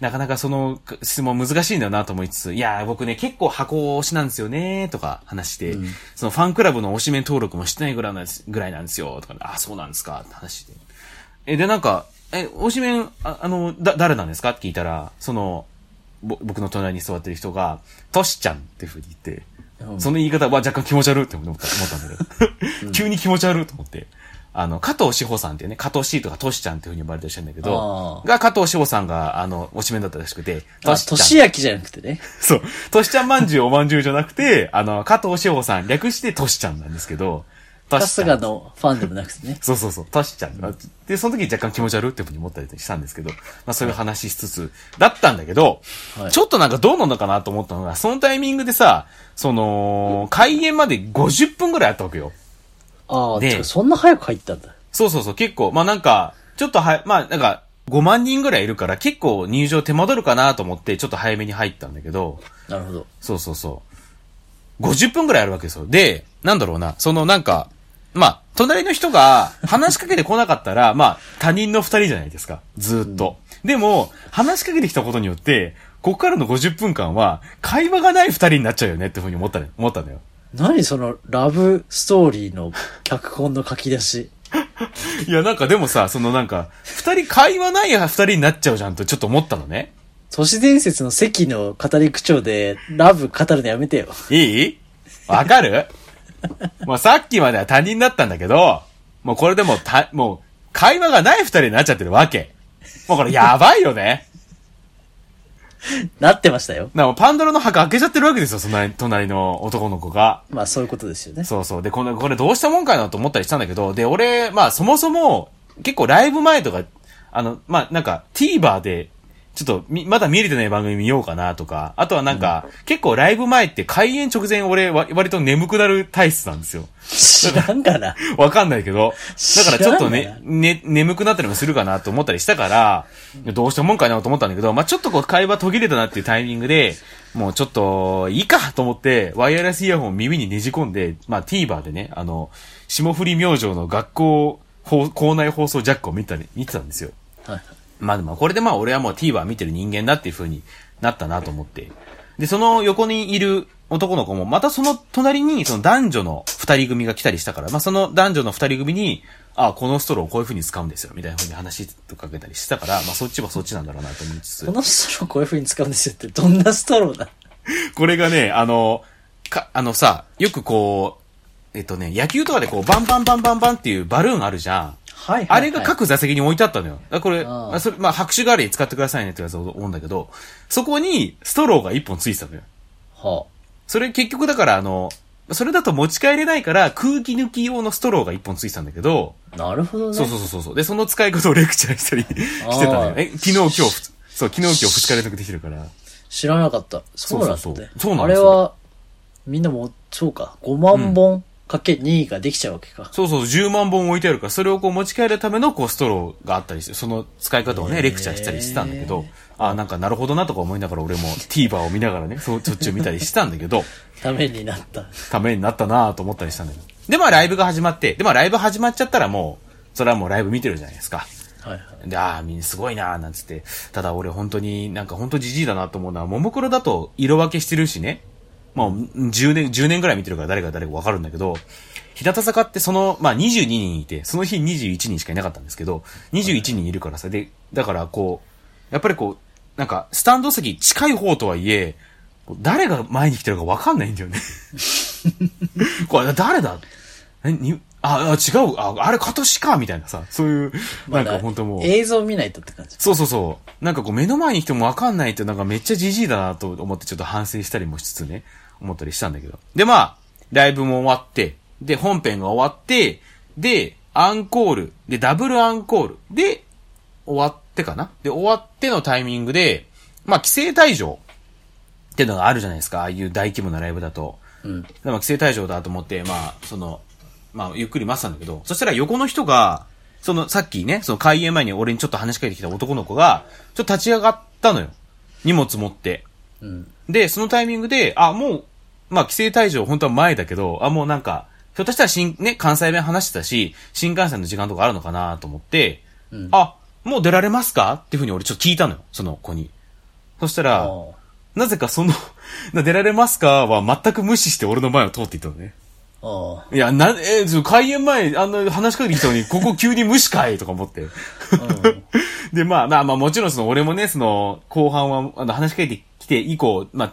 Speaker 2: なかなかその質問難しいんだよなと思いつつ、いや、僕ね、結構箱推しなんですよね、とか話して、そのファンクラブの推しメン登録もしてないぐらいなんです、ぐらいなんですよ、とか、あ、そうなんですか、って話して。え、で、なんか、え、推しメン、ああの、だ、誰なんですかって聞いたら、その、ぼ僕の隣に座ってる人が、トシちゃんっていうふうに言って、
Speaker 3: うん
Speaker 2: その言い方は若干気持ち悪いって思った思ったんだけど、急に気持ち悪いと思って。あの、加藤志保さんっていうね、加藤 C とかトシちゃんっていうふうに呼ばれてる人なんだけど
Speaker 3: あ、
Speaker 2: が加藤志保さんが、あの、推しメンだったらしくて、
Speaker 3: あ、
Speaker 2: トシちゃん。
Speaker 3: 年明きじゃなくてね。
Speaker 2: そう。トシちゃんまんじゅうおまんじゅうじゃなくて、あの、加藤志保さん、略してトシちゃんなんですけど、トシちゃん
Speaker 3: 春日のファンでもなくてね。
Speaker 2: そうそうそう、トシちゃん。で、その時に若干気持ち悪いってふうに思ったりしたんですけど、まあそういう話しつつ、だったんだけど、
Speaker 3: はい
Speaker 2: ちょっとなんかどうなのかなと思ったのが、そのタイミングでさ、その、開演まで50分ぐらいあったわけよ。
Speaker 3: ああ、
Speaker 2: で
Speaker 3: そんな早く入ったんだ。
Speaker 2: そうそうそう、結構、まあなんか、ちょっとは、まあなんか、5万人ぐらいいるから結構入場手間取るかなと思って、ちょっと早めに入ったんだけど、
Speaker 3: なるほど。
Speaker 2: そうそうそう。50分ぐらいあるわけですよ。で、なんだろうな、そのなんか、まあ、隣の人が話しかけてこなかったら、まあ、他人の二人じゃないですか。ずーっと。でも、話しかけてきたことによって、ここからの50分間は、会話がない二人になっちゃうよねってふうに思ったね、思ったんだよ。
Speaker 3: 何そのラブストーリーの脚本の書き出し？
Speaker 2: いや、なんかでもさ、そのなんか、二人会話ない二人になっちゃうじゃんとちょっと思ったのね。
Speaker 3: 都市伝説の関の語り口調でラブ語るのやめてよ。
Speaker 2: いい？わかる？もうさっきまでは他人だったんだけど、もうこれでもうた、もう、会話がない二人になっちゃってるわけ。もうこれやばいよね。
Speaker 3: なってましたよ。
Speaker 2: だからもうパンドラの墓開けちゃってるわけですよ、その隣の男の子が。
Speaker 3: まあそういうことですよね。
Speaker 2: そうそう。で、この、これどうしたもんかなと思ったりしたんだけど、で、俺、まあそもそも、結構ライブ前とか、あの、まあ、なんか TVer で、ちょっとみ、まだ見れてない番組見ようかなとか、あとはなんか、結構ライブ前って開演直前俺わ割と眠くなる体質なんですよ。
Speaker 3: 知らんがな。
Speaker 2: わかんないけど。だからちょっとね、ね、眠くなったりもするかなと思ったりしたから、どうしたもんかなと思ったんだけど、まあちょっとこう会話途切れたなっていうタイミングで、もうちょっと、いいかと思って、ワイヤレスイヤホンを耳にねじ込んで、まあ TVer でね、あの、霜降り明星の学校放校内放送ジャックを見たり、見てたんですよ。
Speaker 3: はい
Speaker 2: まあでも、これでまあ俺はもう TVer 見てる人間だっていう風になったなと思って。で、その横にいる男の子も、またその隣にその男女の二人組が来たりしたから、まあその男女の二人組に、あこのストローをこういう風に使うんですよ、みたいな風に話とかけたりしたから、まあそっちはそっちなんだろうなと思いつつ
Speaker 3: こ。のストローこういう風に使うんですよって、どんなストローだ？
Speaker 2: これがね、あの、か、あのさ、よくこう、えっとね、野球とかでこう、バンバンバンバンバンっていうバルーンあるじゃん。
Speaker 3: はいはい、はい。
Speaker 2: あれが各座席に置いてあったのよ。あこれ、
Speaker 3: ああ
Speaker 2: まあ、それ、まあ、拍手代わりに使ってくださいねってやつ思うんだけど、そこにストローが一本ついてたのよ。
Speaker 3: は
Speaker 2: それ結局だからあの、それだと持ち帰れないから空気抜き用のストローが一本ついてたんだけど、
Speaker 3: あ。なるほどね。
Speaker 2: そうそうそうそう。で、その使い方をレクチャーしたり してたのよ。え、昨日今日、そう、昨日今日二日連続できるから。
Speaker 3: 知らなかった。そうなんだね。
Speaker 2: そうそうそうそうなんですよ
Speaker 3: あれは、みんなも、そうか、5万本かけ2ができちゃうわけか。
Speaker 2: そうそう、10万本置いてあるから、それをこう持ち帰るためのこうストローがあったりして、その使い方をね、レクチャーしたりしてたんだけど、あなんかなるほどなとか思いながら俺も TVer を見ながらね、そそっちを見たりしてたんだけど、
Speaker 3: ためになった。
Speaker 2: ためになったなと思ったりしたんだけど。で、まあライブが始まって、で、まあライブ始まっちゃったらもう、それはもうライブ見てるじゃないですか。
Speaker 3: はいはい。
Speaker 2: で、ああ、みんなすごいななんつって。ただ俺本当になんか本当じじいだなと思うのは、ももクロだと色分けしてるしね。もう10年、10年ぐらい見てるから誰が誰かわかるんだけど、日向坂ってその、まあ22人いて、その日21人しかいなかったんですけど、21人いるからさ、で、だからこう、やっぱりこう、なんか、スタンド席近い方とはいえ、誰が前に来てるかわかんないんだよね。これ誰だ？えにあ、あ、違う、あ、あれ、カトシかみたいなさ、そういう、なんか本当もう。
Speaker 3: 映像見ないとって感じ。
Speaker 2: そうそうそう。なんかこう目の前に来てもわかんないってなんかめっちゃじじいだなと思ってちょっと反省したりもしつつね、思ったりしたんだけど。でまあ、ライブも終わって、で本編が終わって、で、アンコール、でダブルアンコール、で、終わってかな？で、終わってのタイミングで、まあ規制退場っていうのがあるじゃないですか、ああいう大規模なライブだと。
Speaker 3: うん。
Speaker 2: でまあ、規制退場だと思って、まあ、その、まあ、ゆっくり待ってたんだけど、そしたら横の人が、その、さっきね、その開演前に俺にちょっと話しかけてきた男の子が、ちょっと立ち上がったのよ。荷物持って。
Speaker 3: うん。
Speaker 2: で、そのタイミングで、あ、もう、まあ、規制退場本当は前だけど、あ、もうなんか、ひょっとしたら新、ね、関西弁話してたし、新幹線の時間とかあるのかなと思って、
Speaker 3: うん
Speaker 2: あ、もう出られますかっていうふうに俺ちょっと聞いたのよ、その子に。そしたら、
Speaker 3: あ
Speaker 2: なぜかその、な出られますかは全く無視して俺の前を通っていったのね。
Speaker 3: あ。あ
Speaker 2: いや、な、えー、開演前、あんな話しかけてきたのに、ここ急に無視かいとか思って。で、まあ、まあ、まあ、もちろんその、俺もね、その、後半は、あの、話しかけてきて以降、まあ、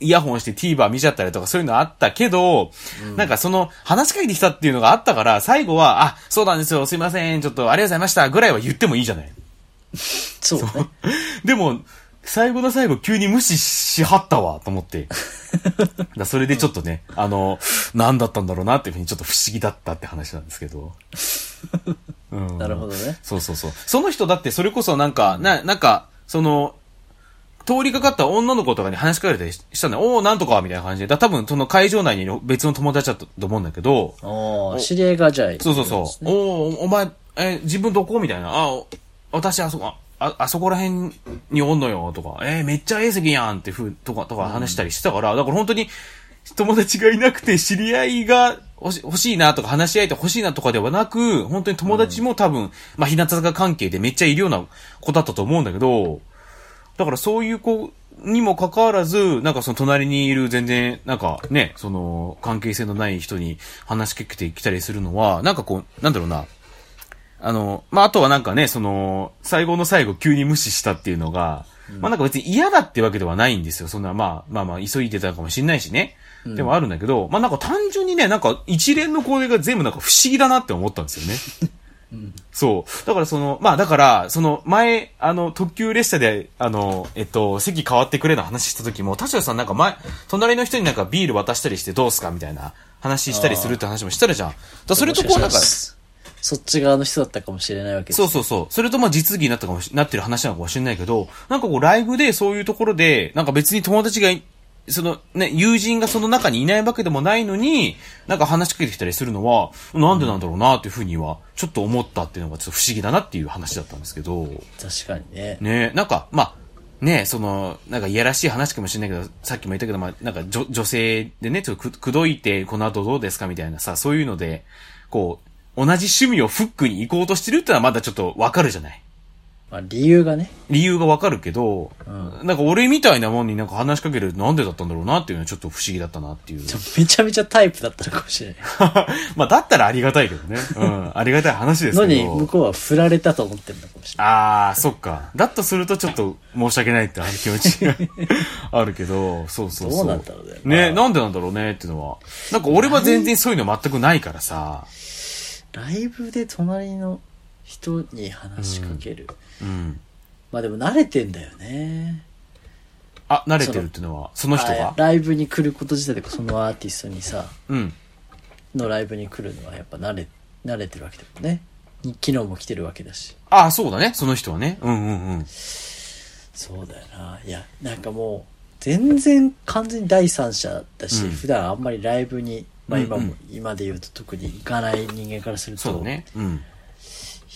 Speaker 2: イヤホンして TVer 見ちゃったりとかそういうのあったけど、なんかその、話しかけてきたっていうのがあったから、最後は、あ、そうなんですよ、すいません、ちょっとありがとうございました、ぐらいは言ってもいいじゃない。
Speaker 3: そうね。
Speaker 2: でも、最後の最後急に無視しはったわ、と思って。だそれでちょっとね、あの、何だったんだろうなっていうふうにちょっと不思議だったって話なんですけど。うん
Speaker 3: なるほどね。
Speaker 2: そうそうそう。その人だってそれこそなんか、な、なんか、その、通りかかった女の子とかに話しかけられたりしたんだよ。おー、なんとかみたいな感じで。だ多分その会場内に別の友達だったと思うんだけど、
Speaker 3: ああ、知り合いがじゃあ、
Speaker 2: そうそうそう。おー、お前、え、自分どこみたいな。あ、お私あそこ、あ、あそこら辺におんのよ、とか。えーめっちゃええ席やんってふう、とか、とか話したりしてたから、だから本当に、友達がいなくて知り合いが欲し欲しいなとか話し合いて欲しいなとかではなく、本当に友達も多分、まあ、日向坂関係でめっちゃいるような子だったと思うんだけど、だからそういう子にもかかわらず、なんかその隣にいる全然、なんかね、その関係性のない人に話しかけてきたりするのは、なんかこう、なんだろうな。あの、まあ、あとはなんかね、その、最後の最後急に無視したっていうのが、まあ、なんか別に嫌だってわけではないんですよ。そんな、まあ、まあまあ、急いでたかもしれないしね。でもあるんだけど、まあなんか単純にね、なんか一連の行為が全部なんか不思議だなって思ったんですよね。そう。だからその、まあだから、その前、あの、特急列車で、あの、えっと、席変わってくれの話した時も、田代さんなんか前、隣の人になんかビール渡したりしてどうすかみたいな話したりするって話もしたらじゃん。だそれとこうなんか、
Speaker 3: そっち側の人だったかもしれないわけ
Speaker 2: そうそうそう。それとまあ実技になったかもし、なってる話なのかもしれないけど、なんかこうライブでそういうところで、なんか別に友達がい、そのね、友人がその中にいないわけでもないのに、なんか話しかけてきたりするのは、なんでなんだろうなっていうふうには、ちょっと思ったっていうのがちょっと不思議だなっていう話だったんですけど、
Speaker 3: 確かにね。
Speaker 2: ねなんか、まあ、ねその、なんかいやらしい話かもしれないけど、さっきも言ったけど、まあ、なんか女女性でね、ちょっとく、くどいて、この後どうですかみたいなさ、そういうので、こう、同じ趣味をフックに行こうとしてるってのはまだちょっとわかるじゃない
Speaker 3: まあ理由がね。
Speaker 2: 理由がわかるけど、
Speaker 3: う
Speaker 2: なんか俺みたいなもんになんか話しかけるなんでだったんだろうなっていうのはちょっと不思議だったなっていう。
Speaker 3: めちゃめちゃタイプだったのかもしれない。
Speaker 2: まあだったらありがたいけどね。うん。ありがたい話です
Speaker 3: のに、
Speaker 2: けど。
Speaker 3: 向こうは振られたと思ってるのかもしれない。
Speaker 2: ああ、そっか。だとするとちょっと申し訳ないってある気持ちがあるけど、そうそうそう。
Speaker 3: どうなんだろうね
Speaker 2: ね、
Speaker 3: まあ
Speaker 2: なんでなんだろうねっていうのは。なんか俺は全然そういうの全くないからさ。
Speaker 3: ライブで隣の人に話しかける。
Speaker 2: うん。
Speaker 3: まあでも慣れてんだよね。
Speaker 2: あ、慣れてるっていうのは、その人
Speaker 3: あ
Speaker 2: が
Speaker 3: ライブに来ること自体でそのアーティストにさ、
Speaker 2: うん。
Speaker 3: のライブに来るのはやっぱ慣れ、慣れてるわけだもんね。に昨日も来てるわけだし。
Speaker 2: ああ、そうだね。その人はね。うんうんうん。
Speaker 3: そうだよな。いや、なんかもう、全然完全に第三者だし、
Speaker 2: うん
Speaker 3: 普段あんまりライブに、まあ今も、
Speaker 2: うんうん
Speaker 3: 今で言うと特に行かない人間からすると、
Speaker 2: そうだね。うん。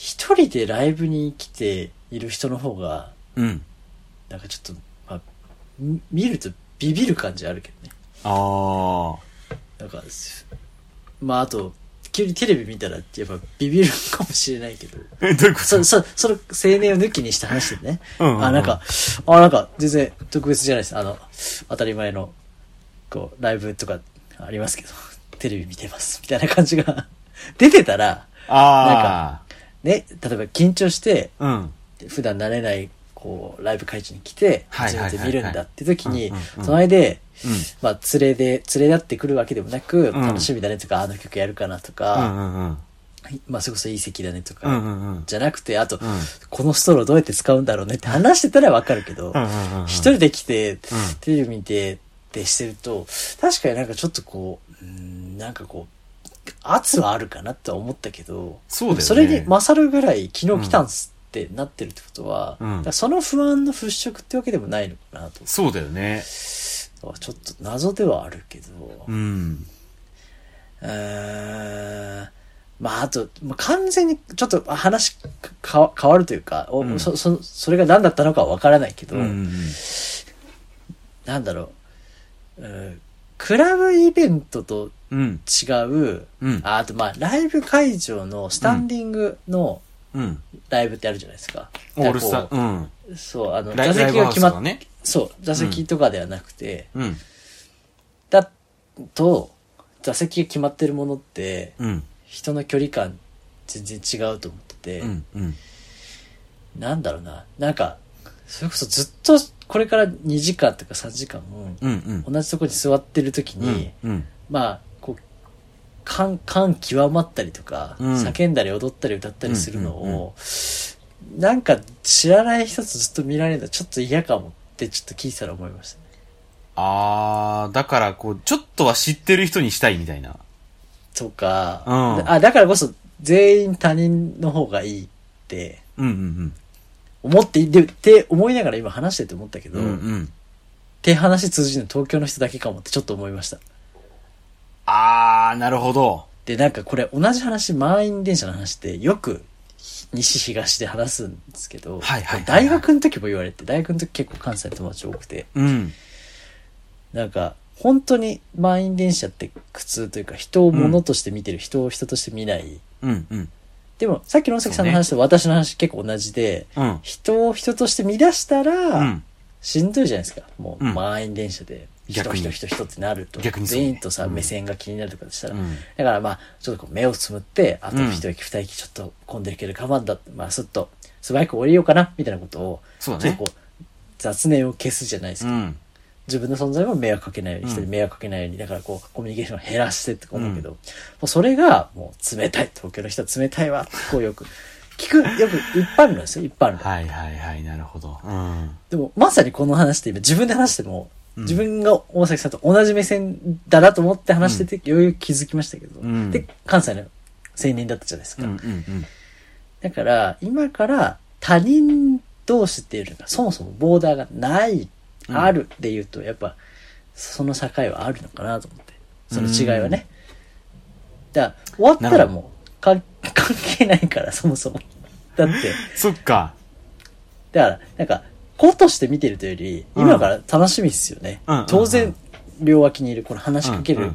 Speaker 3: 一人でライブに来ている人の方が、
Speaker 2: うん。
Speaker 3: なんかちょっと、まあ、み見るとビビる感じあるけどね。
Speaker 2: ああ。
Speaker 3: なんか、すまああと、急にテレビ見たらやっぱビビるかもしれないけど、
Speaker 2: え、どういうこと？
Speaker 3: そ、そ、その青年を抜きにして話してね。
Speaker 2: うんうんうん
Speaker 3: あ、なんか、あ、なんか、全然特別じゃないです。あの、当たり前の、こう、ライブとかありますけど、テレビ見てます。みたいな感じが出てたら、
Speaker 2: あ
Speaker 3: ね、例えば緊張して、
Speaker 2: あ。うん。
Speaker 3: 普段慣れない、こう、ライブ会場に来て、初めて見るんだって時に
Speaker 2: うんうんうん、
Speaker 3: 隣で、
Speaker 2: うん。
Speaker 3: まあ、連れで、連れ立ってくるわけでもなく、
Speaker 2: ん
Speaker 3: 楽しみだねとか、あの曲やるかなと
Speaker 2: うん
Speaker 3: か、
Speaker 2: うんうん。
Speaker 3: まあ、それこそいい席だねとか、
Speaker 2: うんうんうん。
Speaker 3: じゃなくて、あと、
Speaker 2: ん
Speaker 3: このストローどうやって使うんだろうねって話してたらわかるけど、
Speaker 2: うん。
Speaker 3: 一人で来て、テレビ見てってしてると、確かになんかちょっとこう、うーんなんかこう、圧はあるかなとは思ったけど、
Speaker 2: そうだよね。
Speaker 3: それに勝るぐらい昨日来たんすってなってるってことは、
Speaker 2: うん。
Speaker 3: その不安の払拭ってわけでもないのかなと。
Speaker 2: そうだよね。
Speaker 3: ちょっと謎ではあるけど、
Speaker 2: うん。
Speaker 3: うーんまあ、あと、まあ、完全にちょっと話変わるというか、お
Speaker 2: うん。
Speaker 3: そそそれが何だったのかはわからないけど、
Speaker 2: うんうん
Speaker 3: なんだろう、うんクラブイベントと
Speaker 2: うん。
Speaker 3: 違う、
Speaker 2: うん。
Speaker 3: ああとまあ、ライブ会場のスタンディングの
Speaker 2: うん。
Speaker 3: ライブってあるじゃないですか。
Speaker 2: オールスタ
Speaker 3: だか。
Speaker 2: うん。
Speaker 3: こうそう、あの、
Speaker 2: ライ
Speaker 3: 座席が決まっ
Speaker 2: ライブハウスとかね。
Speaker 3: そう、座席とかではなくて、
Speaker 2: うん。
Speaker 3: だと、座席が決まってるものって、
Speaker 2: うん。
Speaker 3: 人の距離感全然違うと思ってて、
Speaker 2: うん。うん。
Speaker 3: なんだろうな、なんか、それこそずっとこれから2時間とか3時間、
Speaker 2: うん。うん。
Speaker 3: 同じところに座ってる時に、
Speaker 2: うん。
Speaker 3: まあ、感、感極まったりとか、
Speaker 2: うん
Speaker 3: 叫んだり踊ったり歌ったりするの
Speaker 2: うんうん
Speaker 3: を、なんか知らない人とずっと見られるのちょっと嫌かもってちょっと聞いてたら思いましたね。
Speaker 2: あー、だからこう、ちょっとは知ってる人にしたいみたいな。
Speaker 3: とか、
Speaker 2: うん
Speaker 3: あ、だからこそ全員他人の方がいいって
Speaker 2: うんうん
Speaker 3: 思っていでって思いながら今話してて思ったけど、
Speaker 2: うん。うん
Speaker 3: っ
Speaker 2: うん。
Speaker 3: て話通じるの東京の人だけかもってちょっと思いました。
Speaker 2: あー、なるほど。
Speaker 3: で、なんかこれ同じ話、満員電車の話ってよく西東で話すんですけど、
Speaker 2: はいはいはいはい
Speaker 3: 大学の時も言われて、大学の時結構関西の友達多くて、
Speaker 2: うん。
Speaker 3: なんか本当に満員電車って苦痛というか人を物として見てる、人を人として見ない。
Speaker 2: うんうん。
Speaker 3: でもさっきの大崎さんの話と私の話結構同じで、
Speaker 2: うん。
Speaker 3: 人を人として見出したら、
Speaker 2: うん。
Speaker 3: しんどいじゃないですか。もう
Speaker 2: うん
Speaker 3: 満員電車で、人人人人ってなると。
Speaker 2: 逆にね
Speaker 3: 全員とさ、目線が気になるとかしたら。
Speaker 2: うん
Speaker 3: だからまあ、ちょっとこう目をつむって、あと一息二息ちょっと混んでるけど我慢だって、まあすっと素早く降りようかな、みたいなことを、
Speaker 2: そうだね
Speaker 3: ちょっと。こう、雑念を消すじゃないですか。
Speaker 2: ん。
Speaker 3: 自分の存在も迷惑かけないように、
Speaker 2: うん
Speaker 3: 人に迷惑かけないように、だからこう、コミュニケーションを減らしてって思うけど、もうそれがもう冷たい。東京の人は冷たいわ、ってこうよく。聞く、よく一般論ですよ、一般論。
Speaker 2: はいはいはい、なるほど。うん。
Speaker 3: でも、まさにこの話って今自分で話しても、自分が大崎さんと同じ目線だなと思って話してて、ようやく気づきましたけど、
Speaker 2: うん
Speaker 3: で、関西の青年だったじゃないですか。だから、今から他人同士っていうのがそもそもボーダーがない、
Speaker 2: うん
Speaker 3: あるっていうと、やっぱ、その境はあるのかなと思って。その違いはね。だから、終わったらもう、か 関係ないから、そもそも。だって、
Speaker 2: そっか。
Speaker 3: だから、なんか、子として見てるというより、
Speaker 2: うん
Speaker 3: 今から楽しみっすよね。
Speaker 2: うん
Speaker 3: 当然、両脇にいる、この話しかける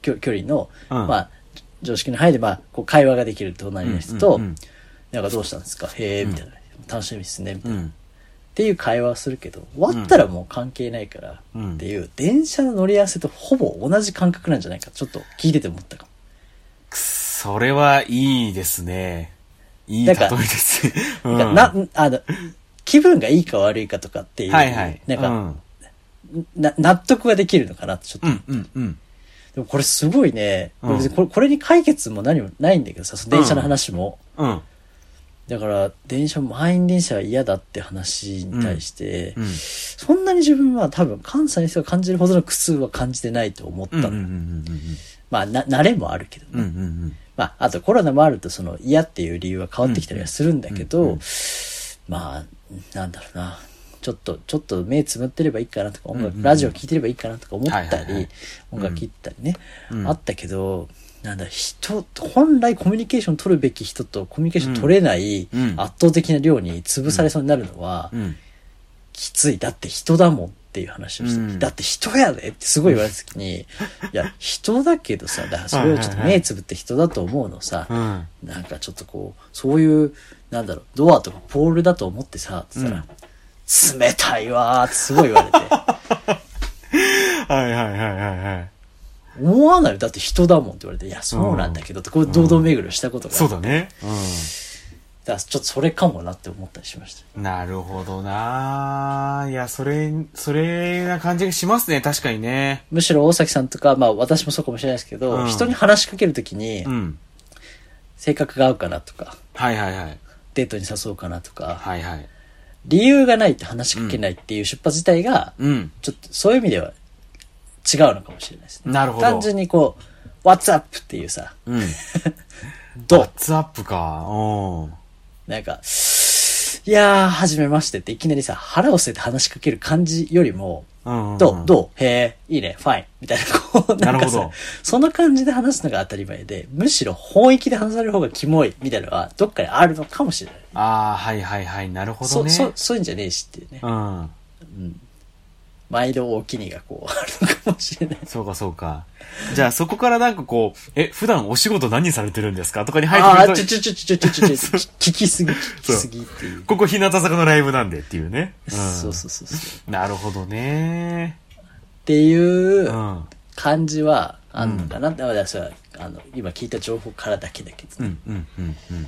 Speaker 3: 距離の、
Speaker 2: うん
Speaker 3: まあ、常識の範囲で、まあ、こう会話ができる隣の人と、なんかどうしたんですか？へえ、みたいな。楽しみっすね、みたいな。っ
Speaker 2: うん。
Speaker 3: ていう会話をするけど、終わったらもう関係ないから、
Speaker 2: うん
Speaker 3: っていう、電車の乗り合わせとほぼ同じ感覚なんじゃないか、ちょっと聞いてて思ったかも。
Speaker 2: それはいいですね。いい例えですね。う
Speaker 3: なんかな、あの、気分がいいか悪いかとかっていう、
Speaker 2: はいはい。
Speaker 3: なんか、
Speaker 2: うん
Speaker 3: な、納得ができるのかなってちょっと。
Speaker 2: うんうんうん。
Speaker 3: でもこれすごいね、これ
Speaker 2: うん
Speaker 3: これこれに解決も何もないんだけどさ、その電車の話も。
Speaker 2: うん。
Speaker 3: だから、電車、満員電車は嫌だって話に対して、
Speaker 2: うん。
Speaker 3: そんなに自分は多分関西の人が感じるほどの苦痛は感じてないと思ったの。まあ、な、慣れもあるけどね。
Speaker 2: うんうんうん
Speaker 3: まあ、あとコロナもあるとその嫌っていう理由は変わってきたりはするんだけど、まあ、なんだろうな。ちょっと、ちょっと目つむってればいいかなとか、音楽、
Speaker 2: うんうん
Speaker 3: ラジオ聴いてればいいかなとか思ったり、
Speaker 2: はいはいはい。
Speaker 3: 音楽聴いたりね、
Speaker 2: うん。
Speaker 3: あったけど、なんだ、人、本来コミュニケーション取るべき人とコミュニケーション取れない圧倒的な量に潰されそうになるのは、
Speaker 2: うん。
Speaker 3: きつい。だって人だもんっていう話をして、
Speaker 2: うん。
Speaker 3: だって人やでってすごい言われた時に、いや、人だけどさ、だからそれをちょっと目つぶって人だと思うのさ、
Speaker 2: うん。
Speaker 3: なんかちょっとこう、そういう、なんだろう、ドアとかポールだと思ってさ、って言ったら、冷たいわーってすごい言われて。
Speaker 2: はいはいはいはいはい。
Speaker 3: 思わない？よだって人だもんって言われて、いや、そうなんだけどって、こう、堂々巡りをしたことがある
Speaker 2: そうだね。う
Speaker 3: だからちょっとそれかもなって思ったりしました。
Speaker 2: ん。なるほどないや、それ、それな感じがしますね。確かにね。
Speaker 3: むしろ大崎さんとか、まあ私もそうかもしれないですけど、
Speaker 2: うん
Speaker 3: 人に話しかけるときに
Speaker 2: う、ん。
Speaker 3: 性格が合うかなとか、
Speaker 2: はいはいはい。
Speaker 3: デートに誘うかなとか、
Speaker 2: はいはい。
Speaker 3: 理由がないと話しかけないっていう出発自体が、
Speaker 2: うん。
Speaker 3: ちょっとそういう意味では違うのかもしれないですね。
Speaker 2: なるほど
Speaker 3: 単純にこう、What's up? っていうさ、
Speaker 2: うん。
Speaker 3: どう？
Speaker 2: ワッツアップか。うん。
Speaker 3: なんか、いやー、はじめましてっていきなりさ、腹を据えて話しかける感じよりも、
Speaker 2: うんうん。
Speaker 3: どうどうへえ、いいね、ファイン。みたいな、こう、なんかさその感じで話すのが当たり前で、むしろ本域で話される方がキモい、みたいなのは、どっかにあるのかもしれない。
Speaker 2: ああ、はいはいはい。なるほ
Speaker 3: そ、
Speaker 2: どね。
Speaker 3: そ、そういうんじゃねえしっていうね。
Speaker 2: うん。
Speaker 3: 毎度お気にがこう、あるのかもしれない。
Speaker 2: そうかそうか。じゃあそこからなんかこう、え、普段お仕事何されてるんですか？とかに入ってくると、
Speaker 3: ちょちょちょちょちょちょちょ、聞きすぎ、聞きすぎっていう。
Speaker 2: ここ日向坂のライブなんでっていうね。うん。
Speaker 3: そうそうそうそう。
Speaker 2: なるほどね。
Speaker 3: っていう
Speaker 2: うん。
Speaker 3: 感じはあんのかな。だからそれは、あの、今聞いた情報からだけだけど。
Speaker 2: うん、うん、うん、うん。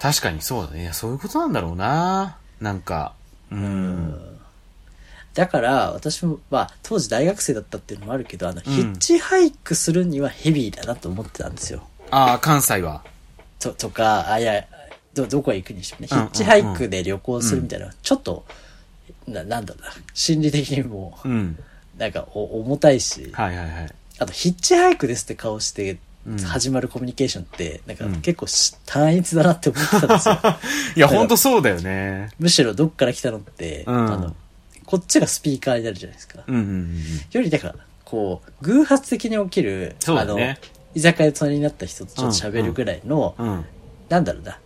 Speaker 2: 確かにそうだね。いやそういうことなんだろうな。なんか、うん。
Speaker 3: だから、私も、まあ、当時大学生だったっていうのもあるけど、あの、ヒッチハイクするにはヘビーだなと思ってたんですよ。
Speaker 2: ああ、関西は。
Speaker 3: と、とか、あ、いや、ど、どこへ行くにしてもね、ヒ
Speaker 2: うん
Speaker 3: ッチハイクで旅行するみたいなのは、ちょっと、な、なんだろうな、心理的にも、
Speaker 2: うん。
Speaker 3: なんか、お、重たいし、
Speaker 2: はいはいはい。
Speaker 3: あと、ヒッチハイクですって顔して
Speaker 2: うん、
Speaker 3: 始まるコミュニケーションって、なんか
Speaker 2: うん
Speaker 3: 結構し単一だなって思ってたんですよ。
Speaker 2: いや、ほんとそうだよね。
Speaker 3: むしろどっから来たのって、
Speaker 2: うん
Speaker 3: あの、こっちがスピーカーになるじゃないですか。
Speaker 2: うん、うん、うん。
Speaker 3: より、だから、こう、偶発的に起きる、あの居酒屋で隣になった人とちょっと喋るぐらいの、
Speaker 2: うん。
Speaker 3: なんだろうな、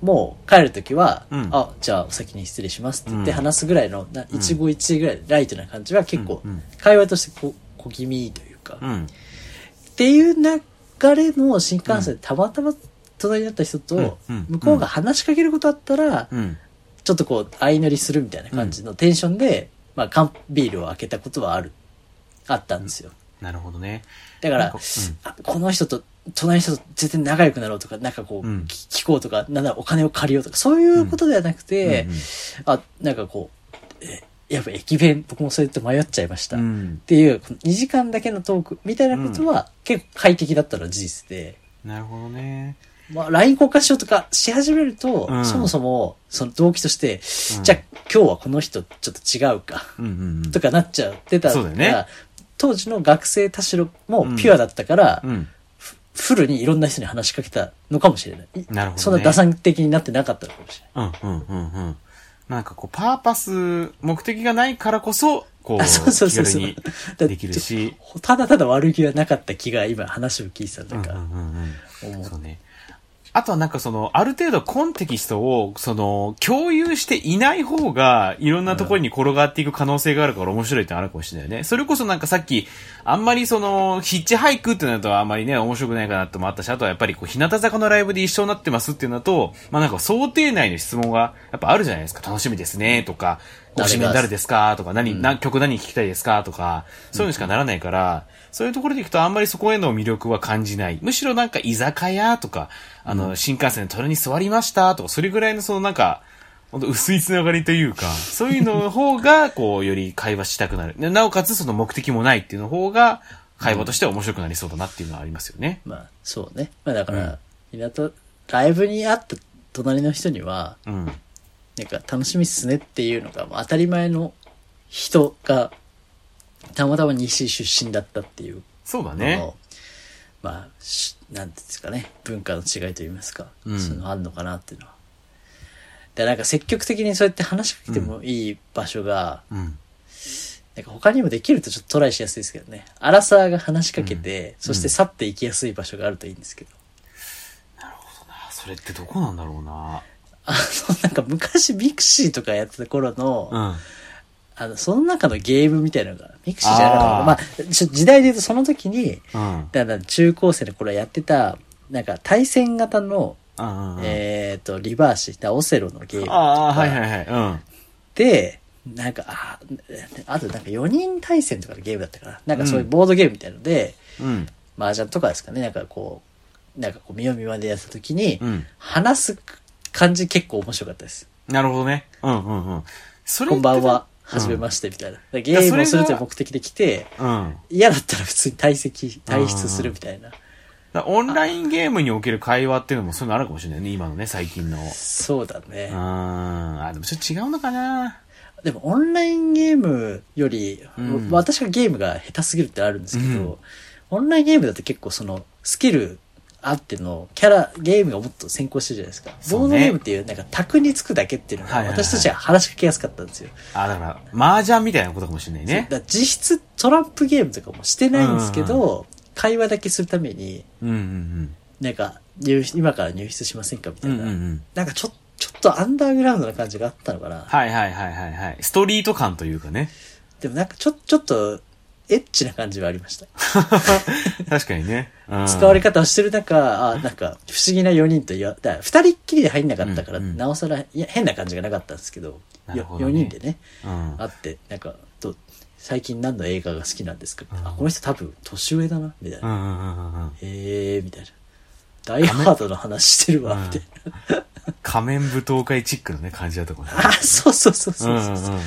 Speaker 3: もう帰るときは、
Speaker 2: うん。
Speaker 3: あ、じゃあお先に失礼しますって言って
Speaker 2: うん。
Speaker 3: 話すぐらいの、な一期一会ぐらいライトな感じは結構
Speaker 2: うんうん、
Speaker 3: 会話としてこ小気味というか、
Speaker 2: うん。
Speaker 3: っていう流れの新幹線でたまたま隣になった人と、
Speaker 2: うん。うん。
Speaker 3: 向こうが話しかけることあったら、
Speaker 2: うん。
Speaker 3: ちょっとこう、相乗りするみたいな感じのテンションで、まあ、缶ビールを開けたことはある、あったんですよ。
Speaker 2: なるほどね。
Speaker 3: だから、
Speaker 2: うん
Speaker 3: あこの人と、隣の人と絶対仲良くなろうとか、なんかこう、聞こうとか、なんならお金を借りようとか、そういうことではなくて、
Speaker 2: うんうん
Speaker 3: あ、なんかこう、えやっぱ駅弁、僕もそうやって迷っちゃいました。っ
Speaker 2: うん。
Speaker 3: ていう、この2時間だけのトークみたいなことは、結構快適だったのは事実で、
Speaker 2: なるほどね。
Speaker 3: まあ、LINE 交換しようとかし始めると、
Speaker 2: うん
Speaker 3: そもそも、その動機として、
Speaker 2: うん
Speaker 3: じゃあ今日はこの人ちょっと違うか、
Speaker 2: うんうんうん。
Speaker 3: とかなっちゃってた
Speaker 2: そうだよね
Speaker 3: 当時の学生田代もピュアだったから、
Speaker 2: うん。
Speaker 3: フルにいろんな人に話しかけたのかもしれない。い
Speaker 2: なるほどね
Speaker 3: そんな打算的になってなかったのかもしれない。
Speaker 2: うん、うん、うん、うん。なんかこう、パーパス、目的がないからこそ、こう、
Speaker 3: あそうそうそうそうだ
Speaker 2: できるし、
Speaker 3: ただただ悪気はなかった気が今話を聞いてたん
Speaker 2: うんうんうんうん。
Speaker 3: 思う
Speaker 2: そうね。あとはなんかその、ある程度コンテキストを、その、共有していない方が、いろんなところに転がっていく可能性があるから面白いってあるかもしれないよね。それこそなんかさっき、あんまりその、ヒッチハイクってなるとあんまりね、面白くないかなってもあったし、あとはやっぱりこう、日向坂のライブで一緒になってますっていうのと、まあなんか想定内の質問が、やっぱあるじゃないですか。楽しみですね、とか、ご指名誰ですかとか、何、何曲何聴きたいですかとか、そういうのしかならないから、そういうところでいくとあんまりそこへの魅力は感じない。むしろなんか居酒屋とか、あの、新幹線で隣に座りましたとか、それぐらいのそのなんか、ほんと薄いつながりというか、そういうの方が、こう、より会話したくなる。でなおかつその目的もないっていうの方が、会話としては面白くなりそうだなっていうのはありますよね。
Speaker 3: まあそうね。まあだから、港、ライブに会った隣の人には、
Speaker 2: うん。
Speaker 3: なんか楽しみっすねっていうのがもう当たり前の人が、たまたま西出身だったっていう
Speaker 2: そうだね。
Speaker 3: まあ、しなんていうんですかね、文化の違いといいますか、
Speaker 2: うん
Speaker 3: そういうのあるのかなっていうのは。で、なんか積極的にそうやって話しかけてもいい場所が、
Speaker 2: うん。
Speaker 3: なんか他にもできるとちょっとトライしやすいですけどね。アラサーが話しかけて、そして去っていきやすい場所があるといいんですけど。
Speaker 2: あそれってどこなんだろうな。
Speaker 3: あの、なんか昔 mixi とかやってた頃の、
Speaker 2: うん。
Speaker 3: あの、その中のゲームみたいなのが、 mixi じゃなかったのまあ、ちょ時代で言うとその時に、
Speaker 2: うん。
Speaker 3: だから中高生の頃やってた、なんか対戦型の。えっ、と、リバーシ、オセロのゲームとか
Speaker 2: ああ、はいはいはい。うん。
Speaker 3: で、なんか、あ、あとなんか4人対戦とかのゲームだったかな。なんかそういうボードゲームみたいので、
Speaker 2: うん。
Speaker 3: 麻雀とかですかね、なんかこう、なんかこう、見よう見までやった時に、
Speaker 2: うん。
Speaker 3: 話す感じ結構面白かったです。
Speaker 2: なるほどね。うんうんうん。それ
Speaker 3: こんばんは、
Speaker 2: うん
Speaker 3: はじめまして、みたいな。でゲームをするという目的で来て、
Speaker 2: うん。
Speaker 3: 嫌だったら普通に退席、退出するみたいな。
Speaker 2: だオンラインゲームにおける会話っていうのもそういうのあるかもしれないね、今のね、最近の。う
Speaker 3: そうだね
Speaker 2: ー。ん。あ、でもちょっと違うのかな？
Speaker 3: でもオンラインゲームより、
Speaker 2: うん
Speaker 3: 私がゲームが下手すぎるってあるんですけど、
Speaker 2: うん
Speaker 3: オンラインゲームだと結構そのスキルあってのキャラ、ゲームがもっと先行してるじゃないですか。
Speaker 2: ね
Speaker 3: ボードゲームっていうなんか卓につくだけっていうのが私たちは話しかけやすかったんですよ。
Speaker 2: あ、だから、麻雀みたいなことかもしれないね。
Speaker 3: 実質トランプゲームとかもしてないんですけど、会話だけするために、
Speaker 2: うんうん
Speaker 3: なんか入室、今から入室しませんかみた
Speaker 2: うん。
Speaker 3: いな、
Speaker 2: うんうんうん。
Speaker 3: なんかちょ、ちょっとアンダーグラウンドな感じがあったのかな。
Speaker 2: はいはいはいはいはい。ストリート感というかね。
Speaker 3: でもなんかちょ、ちょっと、エッチな感じはありました。
Speaker 2: 確かにね。うん
Speaker 3: 使われ方をしてる中、あなんか、不思議な4人と言わ、だから二人っきりで入んなかったから、
Speaker 2: うんうん
Speaker 3: なおさら、いや、変な感じがなかったんですけど、
Speaker 2: どね
Speaker 3: 4人でね、
Speaker 2: うん。
Speaker 3: 会って、なんか、と、最近何の映画が好きなんですか、あ、この人多分年上だな、みたいうな。
Speaker 2: んうんうんうんうん。
Speaker 3: えー、みたいな。ダイハードの話してるわ、みたいな。
Speaker 2: 仮面舞踏会チックのね、感じだったかもね。
Speaker 3: あ、そうそうそうそうそう。
Speaker 2: うんうんうん。
Speaker 3: だか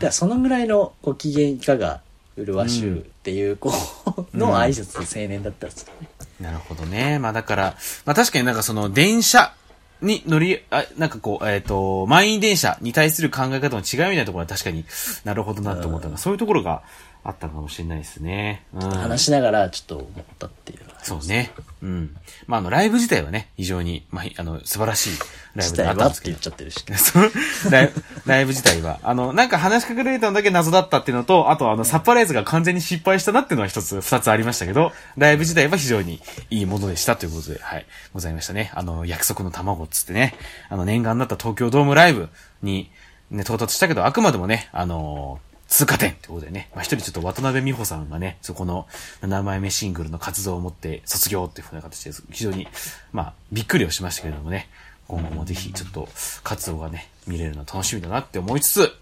Speaker 3: らそのぐらいのご機嫌いかが、麗しゅうっていう、こう、の挨拶の青年だったんですよね。
Speaker 2: なるほどね。まあだから、まあ確かになんかその電車に乗り、あなんかこう、えっ、と、満員電車に対する考え方の違いみたいなところは確かになるほどなと思ったが、そういうところがあったかもしれないですね。うん。
Speaker 3: 話しながらちょっと思ったっていう。
Speaker 2: そうね。うん。まああの、ライブ自体はね、非常に、まあ、あの、素晴らしいライブであ
Speaker 3: 自体
Speaker 2: ったんですけど
Speaker 3: はって言っ。ちゃってるし。
Speaker 2: ライブ、ライブ自体は。あの、なんか話しかけられたのだけ謎だったっていうのと、あとあの、サプライズが完全に失敗したなっていうのは一つ、二つありましたけど、ライブ自体は非常にいいものでしたということで、はい、ございましたね。あの、約束の卵っつってね、あの、念願だった東京ドームライブに、ね、到達したけど、あくまでもね、あの通過点ってことでね、まあ、一人ちょっと渡辺美穂さんがね、そこの7枚目シングルの活動をもって卒業っていうふうな形で、非常に、まあ、びっくりをしましたけれどもね、今後もぜひちょっと活動がね、見れるの楽しみだなって思いつつ、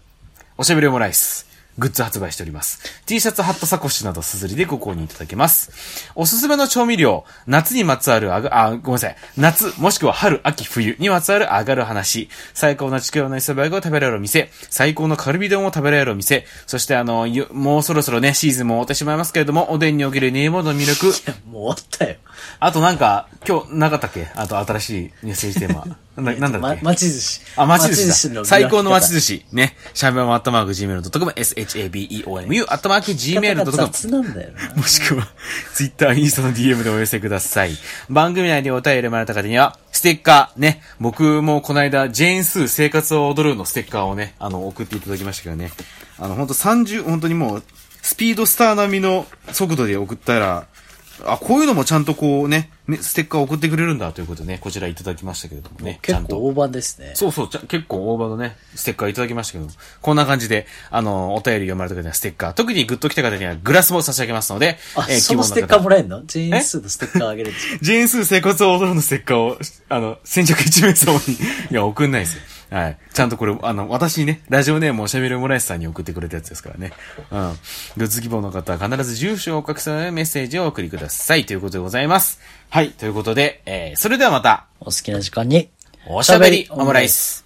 Speaker 2: おしゃべりオムライス、グッズ発売しております。T シャツ、ハット、サコッシュなどすずりでご購入いただけます。おすすめの調味料、夏にまつわるあが、あ、ごめんなさい。夏、もしくは春、秋、冬にまつわる上がる話。最高なちくわの磯辺揚げを食べられるお店。最高のカルビ丼を食べられるお店。そしてあの、ゆもうそろそろね、シーズンも終わってしまいますけれども、おでんにおける練り物の魅力。
Speaker 3: いや、もう終わったよ。
Speaker 2: あとなんか、今日なかったっけ？あと新しいメッセージテーマ。なんだ、なんだっけ？
Speaker 3: ま、町寿司。
Speaker 2: あ、町寿司だ。
Speaker 3: の
Speaker 2: 最高の町寿
Speaker 3: 司。
Speaker 2: 司。ね。シャベオムアットマーク Gmail.com、shabeomu アットマーク Gmail.com。
Speaker 3: 雑なんだよな。
Speaker 2: もしくは、ツイッター、インスタの DM でお寄せください。番組内でお便りもらった方には、ステッカー、ね。僕もこの間、ジェーンスー生活を踊るのステッカーをね、あの、送っていただきましたけどね。あの、ほんと30、本当にもう、スピードスター並みの速度で送ったら、あ、こういうのもちゃんとこうね、ねステッカー送ってくれるんだということでね、こちらいただきましたけれどもね。ちゃんと。
Speaker 3: 結構大盤ですね。
Speaker 2: そうそう、結構大場のね、ステッカーいただきましたけど、こんな感じで、あの、お便り読まれた方にはステッカー、特にグッと来た方にはグラスも差し上げますので、
Speaker 3: あ、
Speaker 2: えー
Speaker 3: そのステッカーもらえんの？ジェーンスーのステッカーあげるんですか？
Speaker 2: ジェーンスー生活を踊るのステッカーを、あの、先着1名様に、いや、送んないですよ。はい。ちゃんとこれ、あの、私にね、ラジオネームをしゃべる村井さんに送ってくれたやつですからね。うん。グッズ希望の方は必ず住所をお書き添えメッセージをお送りください。ということでございます。はい。ということで、えー、それではまた、
Speaker 3: お好きな時間に。
Speaker 2: おしゃべりオムライス。